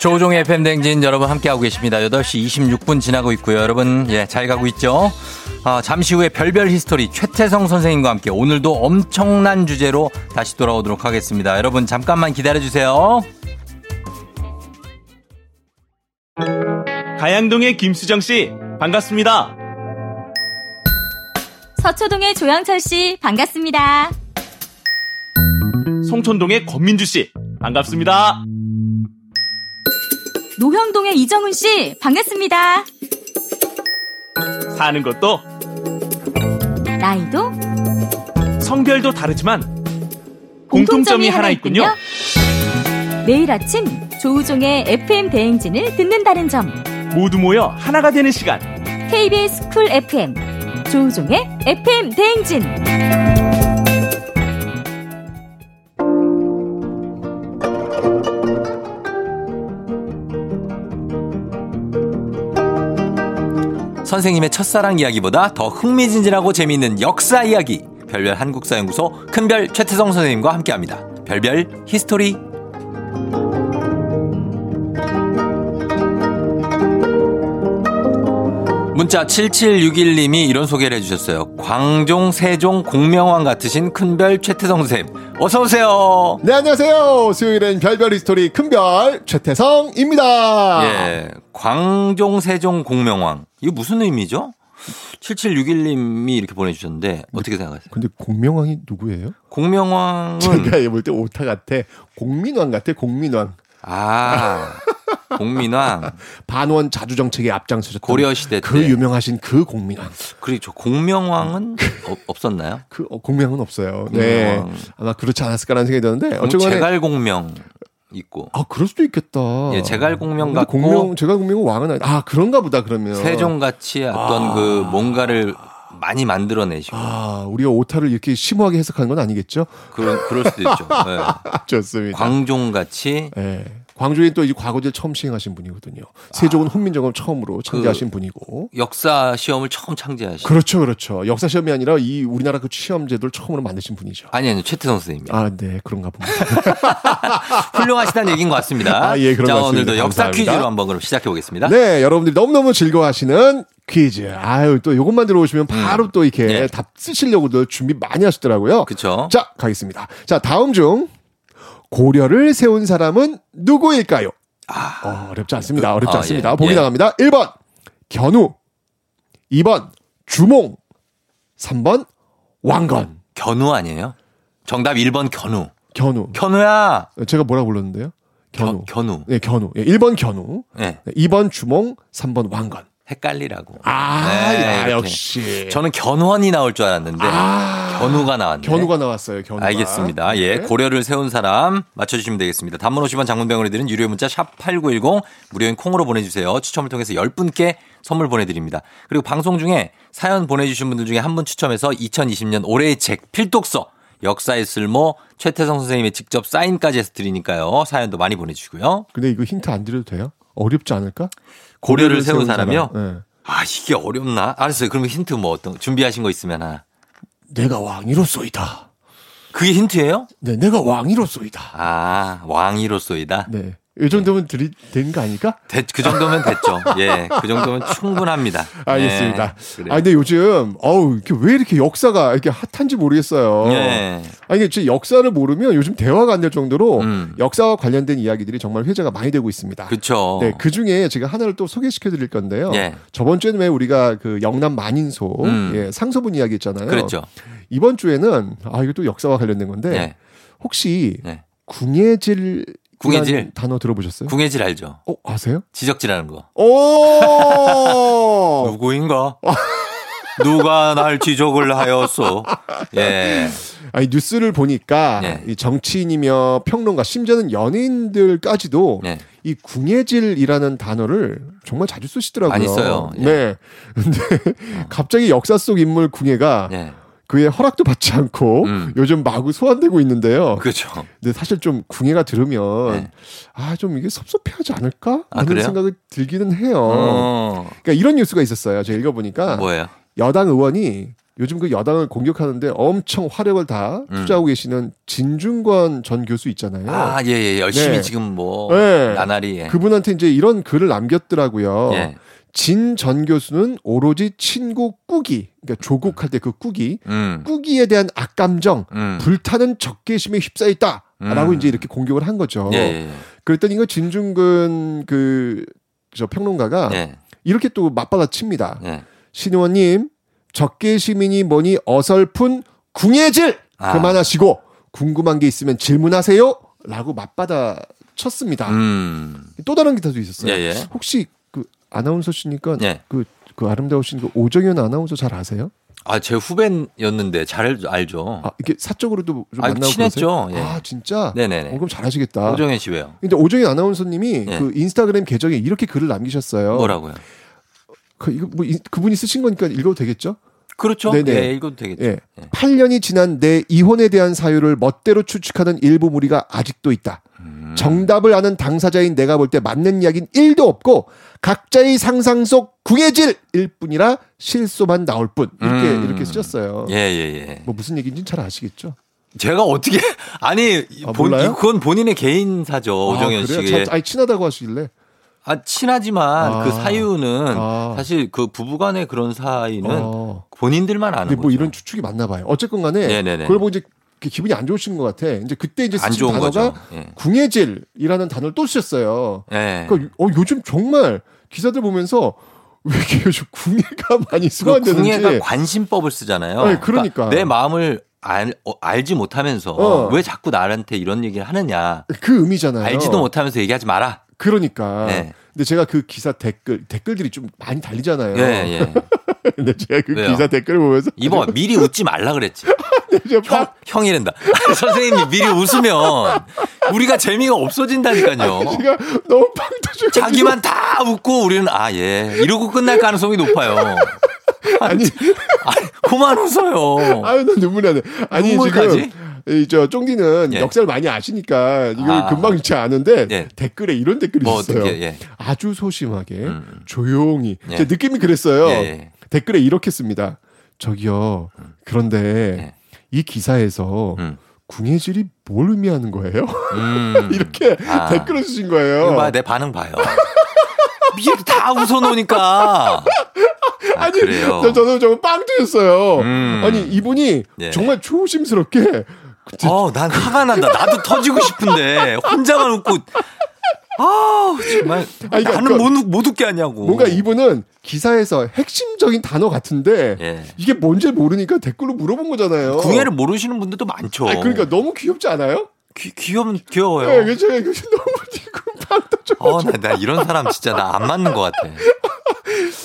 조종의 팬댕진 여러분 함께하고 계십니다. 8시 26분 지나고 있고요. 여러분, 예, 잘 가고 있죠? 아, 잠시 후에 별별 히스토리 최태성 선생님과 함께 오늘도 엄청난 주제로 다시 돌아오도록 하겠습니다. 여러분, 잠깐만 기다려주세요. 가양동의 김수정 씨 반갑습니다. 서초동의 조영철 씨 반갑습니다. 송촌동의 권민주 씨 반갑습니다. 노형동의 이정훈 씨 반갑습니다. 사는 것도 나이도 성별도 다르지만 공통점이 하나 있군요. 매일 아침 조우종의 FM 대행진을 듣는다는 점. 모두 모여 하나가 되는 시간. KBS 쿨 FM 조우종의 FM 대행진. 선생님의 첫사랑 이야기보다 더 흥미진진하고 재미있는 역사 이야기. 별별 한국사연구소 큰별 최태성 선생님과 함께합니다. 별별 히스토리. 문자 7761님이 이런 소개를 해주셨어요. 광종, 세종, 공민왕 같으신 큰별 최태성 선생님. 어서오세요. 네, 안녕하세요. 수요일엔 별별 히스토리 큰별 최태성입니다. 예. 광종, 세종, 공명왕. 이거 무슨 의미죠? 7761님이 이렇게 보내주셨는데 어떻게 생각하세요? 근데 공명왕이 누구예요? 공명왕은 제가 볼때 오타 같아. 공민왕 같아, 공민왕. 아 공민왕 반원 자주 정책에 앞장서셨던 고려 시대 그 때. 유명하신 그 공민왕. 그렇죠. 공명왕은 없- 없었나요? 그 어, 공명은 없어요. 네. 공명왕. 아마 그렇지 않았을까라는 생각이 드는데 공- 어쨌거나 제갈 공명 있고 아, 그럴 수도 있겠다. 예, 제갈 공명 근데 같고 공명, 제갈 공명은 왕은 아니, 아, 그런가 보다 그러면. 세종 같이 어떤 그 뭔가를 많이 만들어내시고 아, 우리가 오타를 이렇게 심오하게 해석하는 건 아니겠죠? 그런 그럴 수도 있죠. 예. 좋습니다. 광종같이 예. 광주에 또 이제 과거제 처음 시행하신 분이거든요. 세종은 훈민정음 처음으로 창제하신 분이고. 역사 시험을 처음 창제하신 그렇죠, 그렇죠. 역사 시험이 아니라 이 우리나라 그 시험 제도를 처음으로 만드신 분이죠. 아니 아니 최태성 선생님. 아, 네, 그런가 봅니다. 훌륭하시다는 얘기인 것 같습니다. 아, 예, 그런 자, 것 같습니다. 오늘도 역사 감사합니다. 퀴즈로 한번 그럼 시작해 보겠습니다. 네, 여러분들이 너무너무 즐거워하시는 퀴즈. 아유, 또 요것만 들어오시면 바로 또 이렇게 네. 답 쓰시려고도 준비 많이 하시더라고요. 그렇죠. 자, 가겠습니다. 자, 다음 중 고려를 세운 사람은 누구일까요? 어, 어렵지 않습니다. 어렵지 아, 않습니다. 예, 보기 예. 나갑니다. 1번 견우, 2번 주몽, 3번 왕건. 견우 아니에요? 정답 1번 견우. 견우. 견우야. 제가 뭐라 불렀는데요? 견우. 견우. 네, 견우. 예, 1번 견우, 네. 네, 2번 주몽, 3번 왕건. 헷갈리라고. 아, 네, 야. 역시. 저는 견훤이 나올 줄 알았는데 견우가 나왔네. 견우가 나왔어요. 견우가. 알겠습니다. 예, 네. 고려를 세운 사람 맞춰주시면 되겠습니다. 단문 50원 장문병원에 드는 유료 문자 샵 8910 무료인 콩으로 보내주세요. 추첨을 통해서 10분께 선물 보내드립니다. 그리고 방송 중에 사연 보내주신 분들 중에 한 분 추첨해서 2020년 올해의 책 필독서 역사의 쓸모 최태성 선생님의 직접 사인까지 해서 드리니까요. 사연도 많이 보내주시고요. 근데 이거 힌트 안 드려도 돼요? 어렵지 않을까? 고려를 세운 사람이요? 사람. 네. 아, 이게 어렵나? 알았어요. 그러면 힌트 뭐 어떤, 준비하신 거 있으면 하나. 내가 왕이로소이다. 그게 힌트예요? 네, 내가 왕이로소이다. 아, 왕이로소이다? 네. 이 정도면 들이 되는 거 아닐까? 됐, 그 정도면 됐죠. 예, 그 정도면 충분합니다. 알겠습니다. 예. 아 근데 요즘 어우 이렇게 왜 이렇게 역사가 이렇게 핫한지 모르겠어요. 예. 아 이게 진짜 역사를 모르면 요즘 대화가 안 될 정도로 음. 역사와 관련된 이야기들이 정말 회자가 많이 되고 있습니다. 그쵸. 네, 그 중에 제가 하나를 또 소개시켜 드릴 건데요. 예. 저번 주에는 왜 우리가 그 영남 만인소 음. 예, 상소분 이야기 했잖아요. 그랬죠. 이번 주에는 아 이거 또 역사와 관련된 건데 예. 혹시 예. 궁예질 궁예질? 단어 들어보셨어요? 궁예질 알죠? 어, 아세요? 지적질하는 거. 오! 누구인가? 누가 날 지적을 하였소? 예. 아니 뉴스를 보니까 예. 이 정치인이며 평론가 심지어는 연예인들까지도 예. 이 궁예질이라는 단어를 정말 자주 쓰시더라고요. 많이 써요. 예. 네. 근데 갑자기 역사 속 인물 궁예가 예. 그의 허락도 받지 않고 음. 요즘 마구 소환되고 있는데요. 그렇죠. 근데 사실 좀 궁예가 들으면 네. 아좀 이게 섭섭해하지 않을까 아, 하는? 생각이 들기는 해요. 어. 그러니까 이런 뉴스가 있었어요. 제가 읽어보니까 뭐예요? 여당 의원이 요즘 그 여당을 공격하는데 엄청 화력을 다 음. 투자하고 계시는 진중권 전 교수 있잖아요. 아, 예, 예. 열심히 네. 지금 뭐, 네. 나날이. 예. 그분한테 이제 이런 글을 남겼더라고요. 예. 진 전 교수는 오로지 친구 꾸기, 그러니까 조국할 때 그 꾸기, 음. 꾸기에 대한 악감정, 음. 불타는 적개심에 휩싸였다라고 음. 이제 이렇게 공격을 한 거죠. 예, 예, 예. 그랬더니 이거 진중근 그 저 평론가가 예. 이렇게 또 맞받아 칩니다. 예. 신 의원님 적개시민이 뭐니 어설픈 궁예질 아. 그만하시고 궁금한 게 있으면 질문하세요 라고 맞받아 쳤습니다. 음. 또 다른 기사도 있었어요. 예, 예. 혹시 그 아나운서시니까 예. 그, 그 아름다우신 그 오정현 아나운서 잘 아세요? 아, 제 후배였는데 잘 알죠. 아, 이게 사적으로도 좀 아, 만나고 친했죠. 예. 아 진짜? 네네네. 어, 그럼 잘하시겠다. 오정현 씨 왜요? 근데 오정현 아나운서님이 예. 그 인스타그램 계정에 이렇게 글을 남기셨어요. 뭐라고요? 그 이거 뭐 이- 그분이 쓰신 거니까 읽어도 되겠죠? 그렇죠. 네네. 예, 읽어도 되겠죠. 예. 8년이 지난 내 이혼에 대한 사유를 멋대로 추측하는 일부 무리가 아직도 있다. 음. 정답을 아는 당사자인 내가 볼 때 맞는 이야기는 1도 없고 각자의 상상 속 궁예질일 뿐이라 실소만 나올 뿐. 이렇게 음. 이렇게 쓰셨어요. 예, 예, 예. 뭐 무슨 얘기인지 잘 아시겠죠? 제가 어떻게 아니 아, 본, 몰라요? 그건 본인의 개인사죠 오정현 아? 씨. 자, 아니 친하다고 하시길래. 아 친하지만 아. 그 사유는 아. 사실 그 부부간의 그런 사이는 어. 본인들만 아는 뭐 거죠. 이런 추측이 맞나 봐요. 어쨌건 간에 네네네. 그걸 보고 이제 이렇게 기분이 안 좋으신 것 같아. 이제 그때 이제 안 쓰신 단어가 거죠. 예. 궁예질이라는 단어를 또 쓰셨어요. 예. 그러니까 어, 요즘 정말 기사들 보면서 왜 이렇게 요즘 궁예가 많이 그 소환되는지. 궁예가 관심법을 쓰잖아요. 네, 그러니까. 내 마음을 알, 어, 알지 못하면서 어. 왜 자꾸 나한테 이런 얘기를 하느냐. 그 의미잖아요. 알지도 못하면서 얘기하지 마라. 그러니까. 네. 근데 제가 그 기사 댓글 댓글들이 좀 많이 달리잖아요. 예, 예. 근데 제가 그 왜요? 기사 댓글을 보면서 이거 미리 웃지 말라 그랬지. 형, 형이란다. 선생님이 미리 웃으면 우리가 재미가 없어진다니까요. 제가 너무 빵 터져. 자기만 다 웃고 우리는 아, 예. 이러고 끝날 가능성이 높아요. 아니, 아니, 그만 웃어요. 아유, 나 눈물이 나네. 아니, 눈물까지? 지금, 이, 저, 쫑디는 예. 역사를 많이 아시니까 이걸 아. 금방 잘 아는데 예. 댓글에 이런 댓글이 뭐 있어요. 예. 아주 소심하게, 음. 조용히. 예. 제 느낌이 그랬어요. 예, 예. 댓글에 이렇게 씁니다. 저기요, 그런데 이 기사에서 음. 궁예질이 뭘 의미하는 거예요? 음. 이렇게 아. 댓글을 이거 거예요. 봐, 내 반응 봐요. 미리 다 웃어놓으니까. 아, 아니, 그래요. 저- 저는 정말 빵 터졌어요. 음. 아니, 이분이 예. 정말 조심스럽게 어, 난 화가 난다. 나도 터지고 싶은데 혼자만 웃고. 아, 정말 아니, 그러니까 나는 그- 못, 웃- 못 웃게 하냐고. 뭔가 이분은 기사에서 핵심적인 단어 같은데 예. 이게 뭔지 모르니까 댓글로 물어본 거잖아요. 궁예를 모르시는 분들도 많죠. 아니, 그러니까 너무 귀엽지 않아요? 귀, 귀여운 귀여워요. 네, 그죠? 그죠? 너무 지금 빵 터져. 어, 나, 나 이런 사람 진짜 나 안 맞는 것 같아.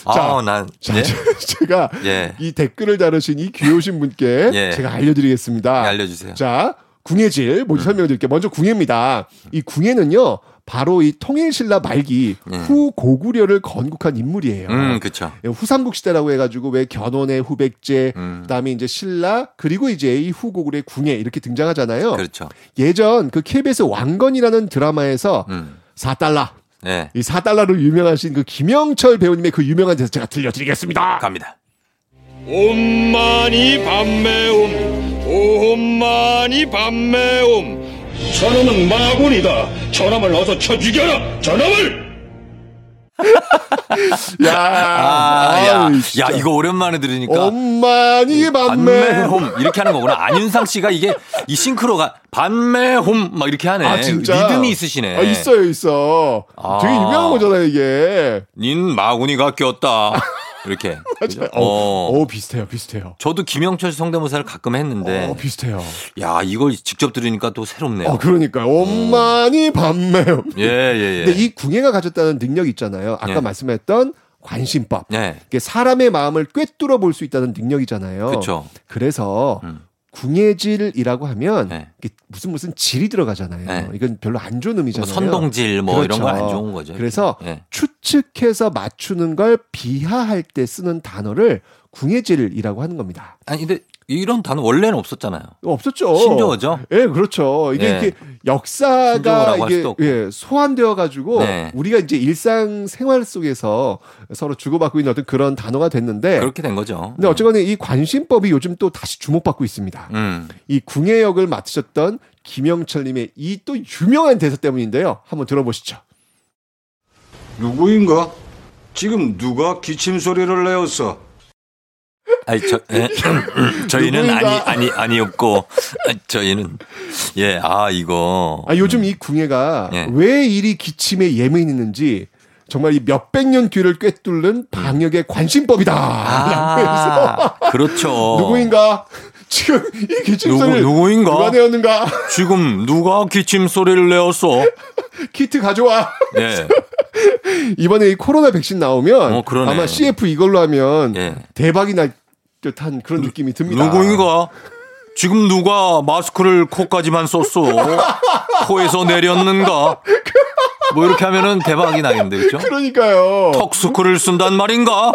아, 난 자, 예? 제가 예. 이 댓글을 다루신 이 귀여우신 분께 예. 제가 알려드리겠습니다. 네, 알려주세요. 음. 자, 궁예질 모두 설명드릴게요. 먼저 궁예입니다. 이 궁예는요, 바로 이 통일신라 말기 후 고구려를 건국한 인물이에요. 예. 음, 그쵸. 후삼국 시대라고 해가지고 왜 견훤의 후백제, 음. 그다음에 이제 신라 그리고 이제 이 후고구려의 궁예 이렇게 등장하잖아요. 그렇죠. 예전 그 KBS 왕건이라는 드라마에서 음. 4달러 네. 이 4달러로 유명하신 그 김영철 배우님의 그 유명한 대사 제가 들려드리겠습니다. 갑니다. 엄마니 밤매움 엄마니 밤매움 저놈은 마군이다 저놈을 어서 쳐 죽여라 저놈을 야, 아, 야, 아유, 야. 이거 오랜만에 들으니까. 엄마니 밤매홈 이렇게 하는 거구나. 안윤상 씨가 이게 이 싱크로가 밤매홈 막 이렇게 하네. 아 진짜 리듬이 있으시네. 아, 있어요 있어. 아. 되게 유명한 거잖아요 이게. 닌 마구니가 꼈다. 이렇게. 맞아요. 어. 어, 어, 비슷해요 비슷해요. 저도 김영철 씨 성대모사를 가끔 했는데. 어, 비슷해요. 야, 이걸 직접 들으니까 또 새롭네요. 어, 그러니까요. 엄마니 밤매. 예, 예, 예. 근데 이 궁예가 가졌다는 능력이 있잖아요. 아까 예. 말씀했던 관심법. 네. 이게 사람의 마음을 꿰뚫어 볼 수 있다는 능력이잖아요. 그쵸. 그래서 음. 궁예질이라고 하면 네. 무슨 무슨 질이 들어가잖아요. 네. 이건 별로 안 좋은 뭐 의미잖아요. 선동질 뭐 이런 거안 그렇죠. 좋은 거죠. 그래서 예. 추측해서 맞추는 걸 비하할 때 쓰는 단어를 궁예질이라고 하는 겁니다. 아니 근데 이런 단어 원래는 없었잖아요. 없었죠. 신조어죠? 예, 그렇죠. 이게 예. 이렇게 역사가 이게. 예, 소환되어 가지고 네. 우리가 이제 일상 생활 속에서 서로 주고받고 있는 어떤 그런 단어가 됐는데 그렇게 된 거죠. 근데 어쨌거나 이 관심법이 요즘 또 다시 주목받고 있습니다. 음. 이 궁예 역을 맡으셨던 김영철 님의 이 또 유명한 대사 때문인데요. 한번 들어보시죠. 누구인가? 지금 누가 기침 소리를 내었어? 아니 저 예. 저희는 아니? 아니 아니었고 아, 저희는 예 아 이거 아, 요즘 이 궁예가 예. 왜 이리 기침에 예민했는지 정말 이 몇백 년 뒤를 꿰뚫는 방역의 관심법이다. 아 그렇죠. 누구인가? 지금 이 기침 소리를 누구인가? 누가 내었는가? 지금 누가 기침 소리를 내었어? 키트 가져와. 예. 이번에 이 코로나 백신 나오면 어. 아마 CF 이걸로 하면 예. 대박이 날 듯한 그런 느낌이 듭니다. 누구인가? 지금 누가 마스크를 코까지만 썼어? 코에서 내렸는가? 뭐 이렇게 하면은 대박이 나겠는데 그렇죠? 그러니까요. 턱스크를 쓴단 말인가?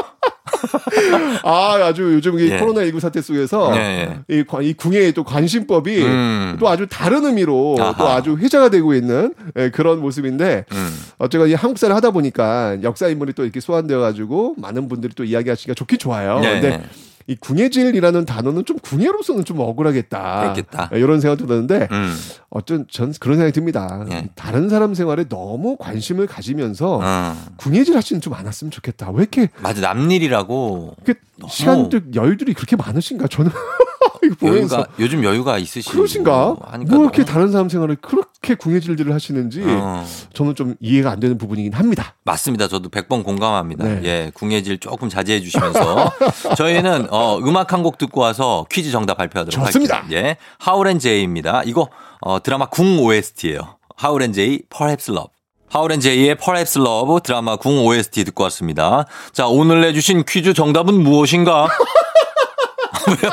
아, 아주 요즘 이 예. 코로나 19 사태 속에서 예, 이, 관- 이 궁예의 또 관심법이 음. 또 아주 다른 의미로 아하. 또 아주 회자가 되고 있는 예, 그런 모습인데 음. 어쨌건 이 한국사를 하다 보니까 역사 인물이 또 이렇게 소환되어 가지고 많은 분들이 또 이야기하시기가 좋긴 좋아요. 네. 근데 이 궁예질이라는 단어는 좀 궁예로서는 좀 억울하겠다. 그렇겠다. 예, 이런 생각도 드는데 음. 어쩐 전 그런 생각이 듭니다. 예. 다른 사람 생활에 너무 관심을 가지면서 어. 궁예질 하시는 좀 않았으면 좋겠다. 왜 이렇게 맞아 남일이라고 그 시간들 여유들이 그렇게 많으신가? 저는 이거 보면서 여유가 요즘 여유가 있으시고 그러신가? 하니까 뭐 이렇게 너무- 다른 사람 생활을 그렇게 궁예질들을 하시는지 어. 저는 좀 이해가 안 되는 부분이긴 합니다. 맞습니다. 저도 100번 공감합니다. 네. 예, 궁예질 조금 자제해 주시면서 저희는 어, 음악 한 곡 듣고 와서 퀴즈 정답 발표하도록 좋습니다. 하겠습니다. 예, 하울앤제이입니다. 이거 어, 드라마 궁 OST예요. 하울앤제이 Perhaps Love. 하울앤제이의 Perhaps Love 드라마 궁 OST 듣고 왔습니다. 자, 오늘 내주신 퀴즈 정답은 무엇인가? 왜요?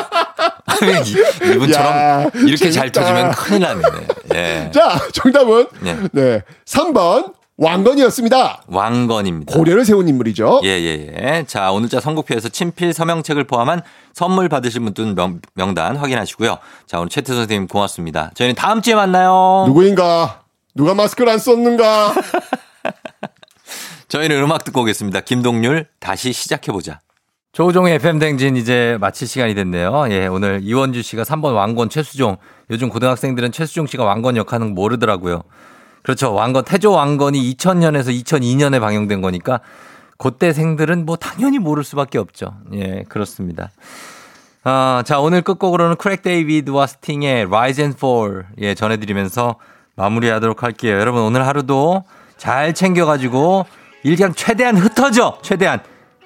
이- 이분처럼 야, 이렇게 잘 재밌다. 터지면 큰일 납니다. 예. 자, 정답은 네. 네. 3번 왕건이었습니다. 왕건입니다. 고려를 세운 인물이죠. 예, 예, 예. 자, 오늘자 선곡표에서 친필 서명책을 포함한 선물 받으실 분들 명, 명단 확인하시고요. 자, 오늘 최태 선생님 고맙습니다. 저희는 다음 주에 만나요. 누구인가? 누가 마스크를 안 썼는가? 저희는 음악 듣고 오겠습니다. 김동률 다시 시작해보자. 조우종의 FM 댕진 이제 마칠 시간이 됐네요. 예, 오늘 이원주 씨가 3번 왕건 최수종. 요즘 고등학생들은 최수종 씨가 왕건 역할은 모르더라고요. 그렇죠. 왕건, 태조 왕건이 2000년에서 2002년에 방영된 거니까 그때 생들은 뭐 당연히 모를 수밖에 없죠. 예, 그렇습니다. 아, 자, 오늘 끝곡으로는 크레이그 데이비드와 스팅의 Rise and Fall 예, 전해드리면서 마무리하도록 할게요. 여러분 오늘 하루도 잘 챙겨가지고 일량 최대한 흩어져 최대한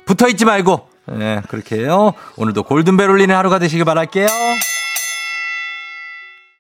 붙어있지 말고 예, 그렇게 해요. 오늘도 골든벨 울리는 하루가 되시길 바랄게요.